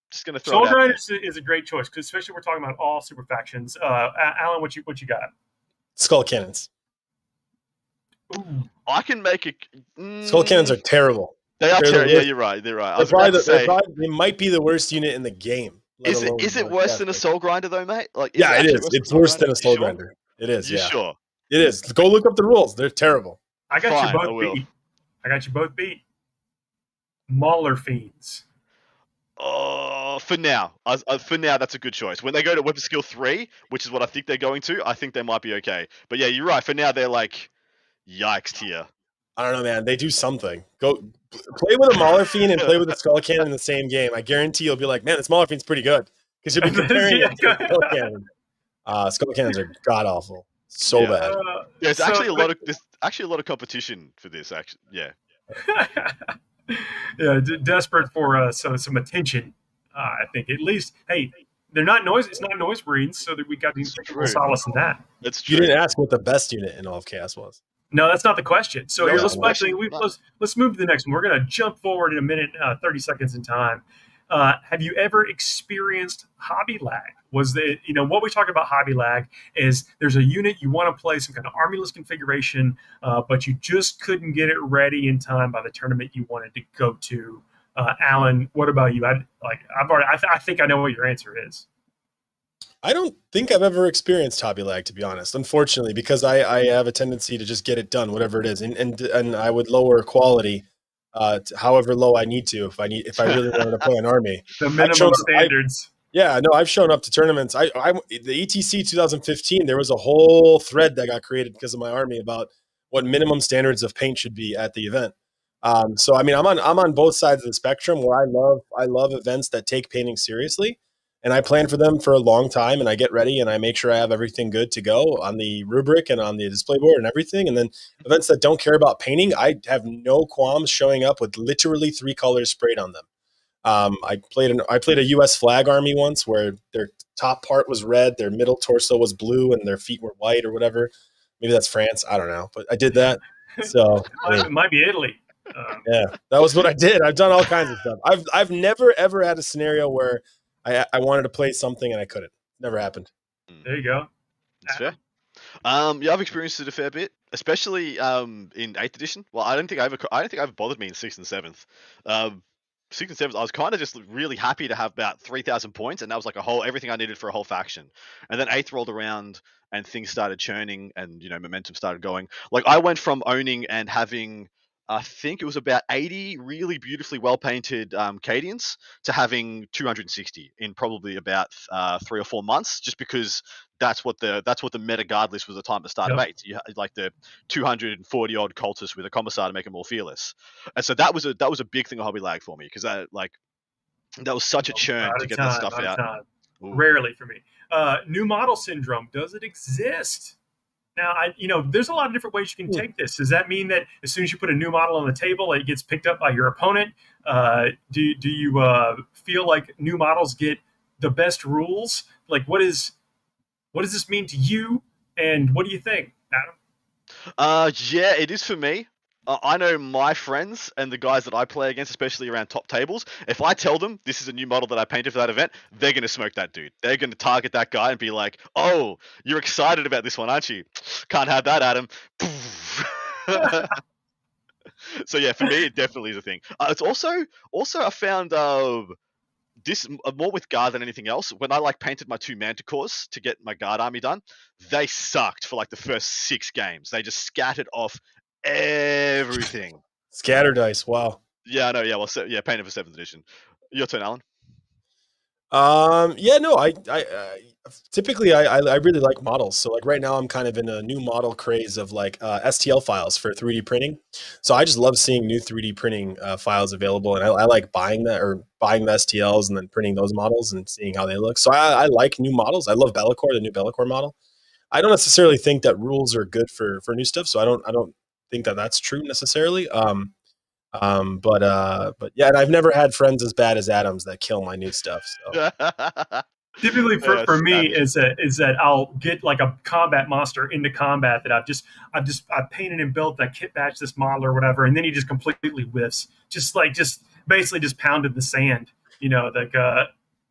Just gonna throw Soul it out. there. Grinders is, is a great choice because especially we're talking about all super factions. Uh, Alan, what you what you got? Skull cannons. Ooh, I can make it. Skull mm, cannons are terrible. They are. they're the yeah, you're right. They're right. I They're was probably the, to they're say. probably, they might be the worst unit in the game. Let Is it is it worse than a Soul Grinder though, mate? Like, is Yeah, it actually is. It's worse than a soul sure? grinder. It is. You yeah, sure? it is. Go look up the rules. They're terrible. I got Fine, you both will. beat. I got you both beat. Mauler fiends. Oh, for now, uh, uh, for now, that's a good choice. When they go to weapon skill three, which is what I think they're going to, I think they might be okay. But yeah, you're right. For now, they're like, yikes tier. I don't know, man. They do something. Go play with a Mauler Fiend and play with a Skull Cannon in the same game. I guarantee you'll be like, man, this Mauler Fiend's pretty good because you'll be comparing it to Skull Cannon. Uh, Skull Cannons are god awful. So Yeah. bad. Uh, There's so- actually a lot of there's actually a lot of competition for this. Actually, yeah. yeah, d- desperate for uh, some some attention. Uh, I think at least, hey, they're not noise. It's not noise breeds, so that we got these to true. solace in that. That's true. You didn't ask what the best unit in all of Chaos was. No, that's not the question. So No, here, let's actually we, let's let's move to the next one. We're gonna jump forward in a minute, uh, thirty seconds in time. Uh, have you ever experienced hobby lag? Was the you know what we talk about hobby lag is there's a unit you want to play some kind of armyless configuration, uh, but you just couldn't get it ready in time by the tournament you wanted to go to. Uh, Alan, what about you? I like I've already I, th- I think I know what your answer is. I don't think I've ever experienced hobby lag, to be honest. Unfortunately, because I, I have a tendency to just get it done, whatever it is, and and, and I would lower quality, uh, to however low I need to if I need if I really wanted to play an army. The minimum I- standards. Yeah, no, I've shown up to tournaments. I, I the ETC 2015, there was a whole thread that got created because of my army about what minimum standards of paint should be at the event. Um, so I mean, I'm on I'm on both sides of the spectrum where I love I love events that take painting seriously, and I plan for them for a long time, and I get ready and I make sure I have everything good to go on the rubric and on the display board and everything. And then events that don't care about painting, I have no qualms showing up with literally three colors sprayed on them. Um, I played an I played a U.S. flag army once where their top part was red, their middle torso was blue, and their feet were white or whatever. Maybe that's France. I don't know, but I did that. So I mean, It might be Italy. Um, yeah, that was what I did. I've done all kinds of stuff. I've I've never ever had a scenario where I I wanted to play something and I couldn't. Never happened. there you go. That's fair. Um, yeah, I've experienced it a fair bit, especially um in eighth edition. Well, I don't think I ever, I don't think I ever bothered me in sixth and seventh. Um, sixth and seventh, I was kind of just really happy to have about three thousand points, and that was like a whole everything I needed for a whole faction. And then eighth rolled around, and things started churning, and you know momentum started going. Like I went from owning and having. I think it was about 80 really beautifully well painted um, Cadians to having 260 in probably about uh, three or four months, just because that's what the that's what the meta guard list was the time to start Yep. of. You had like the 240 odd cultists with a commissar to make them more fearless, and so that was a that was a big thing of hobby lag for me because that like that was such a churn to get time, that stuff out of out. time. Rarely for me. Uh, new model syndrome. Does it exist? Now, I, you know, there's a lot of different ways you can Hmm. take this. Does that mean that as soon as you put a new model on the table, it gets picked up by your opponent? Uh, do do you uh, feel like new models get the best rules? Like, what is what does this mean to you? And what do you think, Adam? Uh, yeah, it is for me. I know my friends and the guys that I play against, especially around top tables. If I tell them this is a new model that I painted for that event, they're gonna smoke that dude. They're gonna target that guy and be like, "Oh, you're excited about this one, aren't you? Can't have that, Adam." so yeah, for me, it definitely is a thing. Uh, it's also also I found uh, this uh, more with guard than anything else. When I like painted my two manticores to get my guard army done, they sucked for like the first six games. They just scattered off everything. Scatter dice. Wow. yeah, I know. Yeah, well, se- yeah, painted for seventh edition. Your turn, Alan. Um. Yeah. No. I. I. I typically, I, I. Really like models. So, like right now, I'm kind of in a new model craze of like uh, STL files for 3D printing. So I just love seeing new 3D printing uh, files available, and I, I like buying that or buying the STLs and then printing those models and seeing how they look. So I, I like new models. I love Bellicor, the new Bellicor model. I don't necessarily think that rules are good for for new stuff. So I don't. I don't think that that's true necessarily. Um. Um, but uh, but yeah, and I've never had friends as bad as Adams that kill my new stuff. So. Typically, for, Yeah, for me, is that is that I'll get like a combat monster into combat that I've just I've just I've painted and built that kit batch this model or whatever, and then he just completely whiffs, just like just basically just pounded the sand. You know, like uh,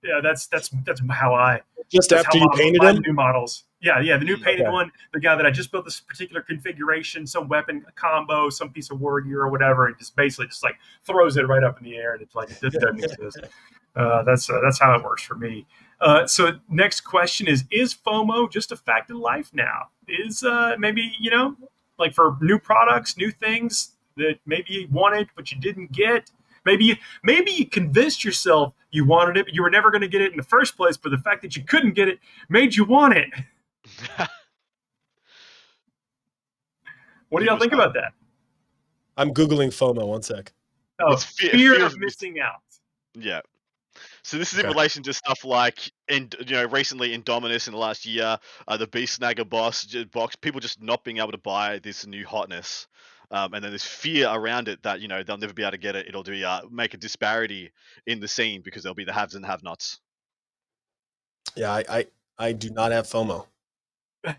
yeah, that's that's that's how I just after you painted him. new models. Yeah, yeah, the new painted Okay. one, the guy that I just built this particular configuration, some weapon combo, some piece of war gear or whatever, and just basically just like throws it right up in the air, and it's like it doesn't exist. Uh, that's uh, that's how it works for me. Uh, so next question is: Is FOMO just a fact of life now? Is uh, maybe you know, like for new products, new things that maybe you wanted but you didn't get. Maybe maybe you convinced yourself you wanted it, but you were never going to get it in the first place. But the fact that you couldn't get it made you want it. What do y'all think about that? I'm googling FOMO. One sec. Oh, It's fe- fear, fear of of missing out. Yeah. So this is in Okay. relation to stuff like, in you know, recently Indomitus in the last year, uh, the Beast Snagga boss box, people just not being able to buy this new hotness. Um, and then there's fear around it that you know they'll never be able to get it. It'll do uh, make a disparity in the scene because there'll be the haves and have-nots. Yeah, I, I, I do not have FOMO.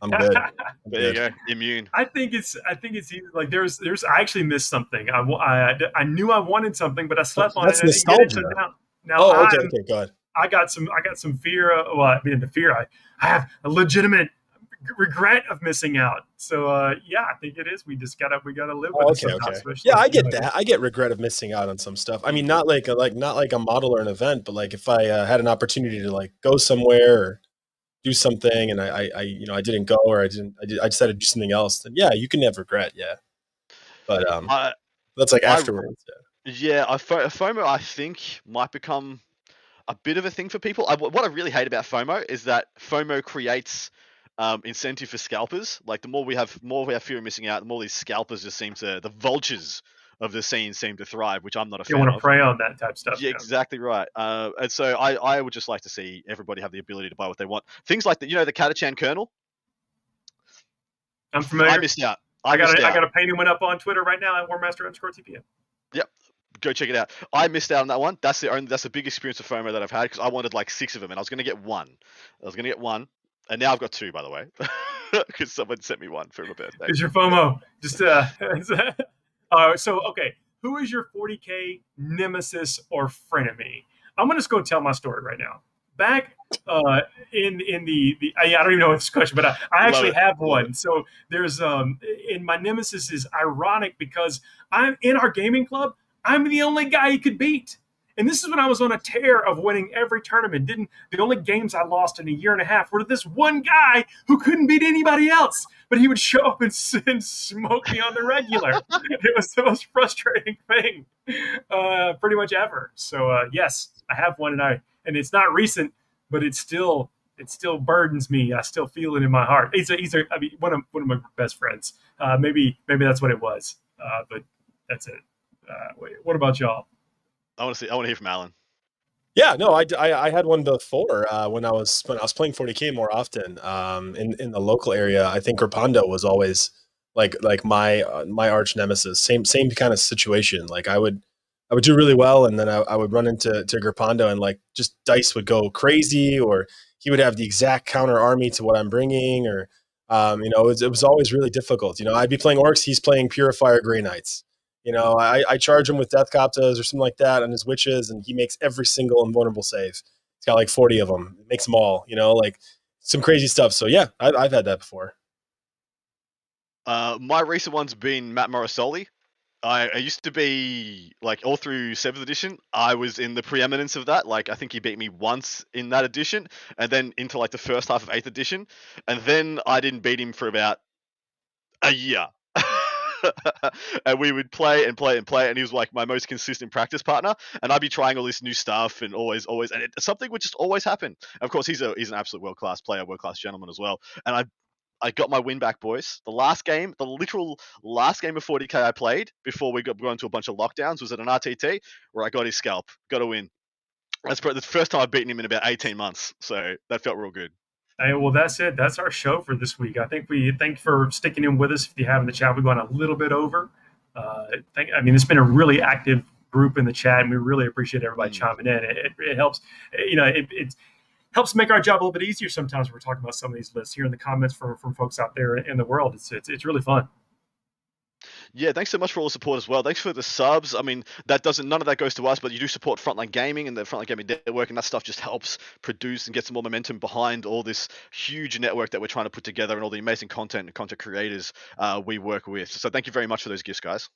I'm good. I'm There you go, immune. I think it's I think it's easy. like there's there's I actually missed something. I, I, I knew I wanted something, but I slept on That's it. and I didn't get it, so now, now Oh, okay, I'm- okay, go ahead. I got some I got some fear. Uh, well, I mean the fear I, I have a legitimate regret of missing out. So uh, yeah, I think it is. We just gotta we gotta live with Oh, it okay, somehow, okay. Yeah, I get that. I get regret of missing out on some stuff. I mean, not like a, like not like a model or an event, but like if I uh, had an opportunity to like go somewhere or do something, and I, I, I you know, I didn't go or I didn't, I, did, I decided to do something else. Then yeah, you can have regret. Yeah, but um, I, that's like I- afterwards. Yeah. Yeah, I, FOMO I think might become a bit of a thing for people. I, what I really hate about FOMO is that FOMO creates um, incentive for scalpers. Like the more we have, more we have fear of missing out, the more these scalpers just seem to, the vultures of the scene seem to thrive, which I'm not a fan of. you fan want to of. prey on that type of stuff. Yeah, yeah. exactly right. Uh, and so I, I would just like to see everybody have the ability to buy what they want. Things like the, you know, the Catachan Colonel. I'm familiar. I missed out. I, I got a, I out. got a painting went up on Twitter right now at Warmaster underscore TPM. Yep. Go check it out. I missed out on that one. That's the only that's the big experience of FOMO that I've had because I wanted like six of them and I was gonna get one. I was gonna get one, and now I've got two by the way, because someone sent me one for my birthday. Is your FOMO just uh? uh so okay, who is your 40k nemesis or frenemy? I'm gonna just go tell my story right now. Back uh, in in the, the I, I don't even know what this question, but I, I actually have one. So there's um in my nemesis is ironic because I'm in our gaming club. I'm the only guy he could beat. And this is when I was on a tear of winning every tournament. Didn't the only games I lost in a year and a half were to this one guy who couldn't beat anybody else, but he would show up and, and smoke me on the regular. it was the most frustrating thing, uh, pretty much ever. So uh, yes, I have one, and I and it's not recent, but it's still it still burdens me. I still feel it in my heart. He's a, he's a, I mean, one of one of my best friends. Uh, maybe maybe that's what it was, uh, but that's it. Uh, wait, what about y'all? I want to see. I want to hear from Alan. Yeah, no, I, I, I had one before uh, when I was when I was playing 40k more often um, in in the local area. I think Rapondo was always like like my uh, my arch nemesis. Same same kind of situation. Like I would I would do really well, and then I, I would run into to Grapondo, and like just dice would go crazy, or he would have the exact counter army to what I'm bringing, or um, you know it was, it was always really difficult. You know, I'd be playing Orks, he's playing Purifier Grey Knights. You know, I, I charge him with Deffkoptas or something like that on his witches, and he makes every single invulnerable save. He's got like 40 of them. Makes them all, you know, like some crazy stuff. So yeah, I've, I've had that before. Uh, my recent one's been Matt Morrisoli. I, I used to be like all through seventh edition. I was in the preeminence of that. Like I think he beat me once in that edition, and then into like the first half of eighth edition, and then I didn't beat him for about a year. and we would play and play and play, and he was like my most consistent practice partner. And I'd be trying all this new stuff, and always, always, and it, something would just always happen. Of course, he's a he's an absolute world class player, world class gentleman as well. And I I got my win back, boys. The last game, the literal last game of 40k I played before we got going to a bunch of lockdowns was at an RTT where I got his scalp, got a win. That's the first time I've beaten him in about 18 months, so that felt real good. Hey, well, that's it. That's our show for this week. I think we thank you for sticking in with us. If you have in the chat, we've gone a little bit over. Uh, thank, I mean, it's been a really active group in the chat, and we really appreciate everybody Mm. chiming in. It, it, it helps, you know, it, it helps make our job a little bit easier sometimes. When we're talking about some of these lists here in the comments from from folks out there in the world. It's it's, it's really fun. Yeah, thanks so much for all the support as well. Thanks for the subs. I mean, that doesn't none of that goes to us, but you do support Frontline Gaming and the Frontline Gaming Network, and that stuff just helps produce and get some more momentum behind all this huge network that we're trying to put together and all the amazing content and content creators uh, we work with. So thank you very much for those gifts, guys.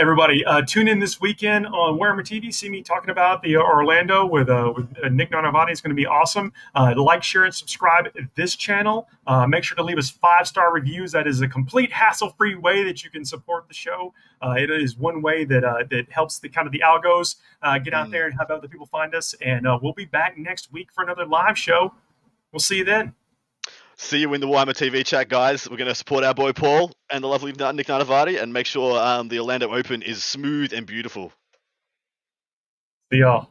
Everybody, uh, tune in this weekend on Warhammer TV. See me talking about the Orlando with uh, with uh, Nick Nanavati. It's going to be awesome. Uh, like, share, and subscribe this channel. Uh, make sure to leave us five star reviews. That is a complete hassle free way that you can support the show. Uh, it is one way that uh, that helps the kind of the algos uh, get out Mm. there and have other people find us. And uh, we'll be back next week for another live show. We'll see you then. See you in the Warhammer TV chat, guys. We're going to support our boy Paul and the lovely Nick Nanavati and make sure um, the Orlando Open is smooth and beautiful. See y'all.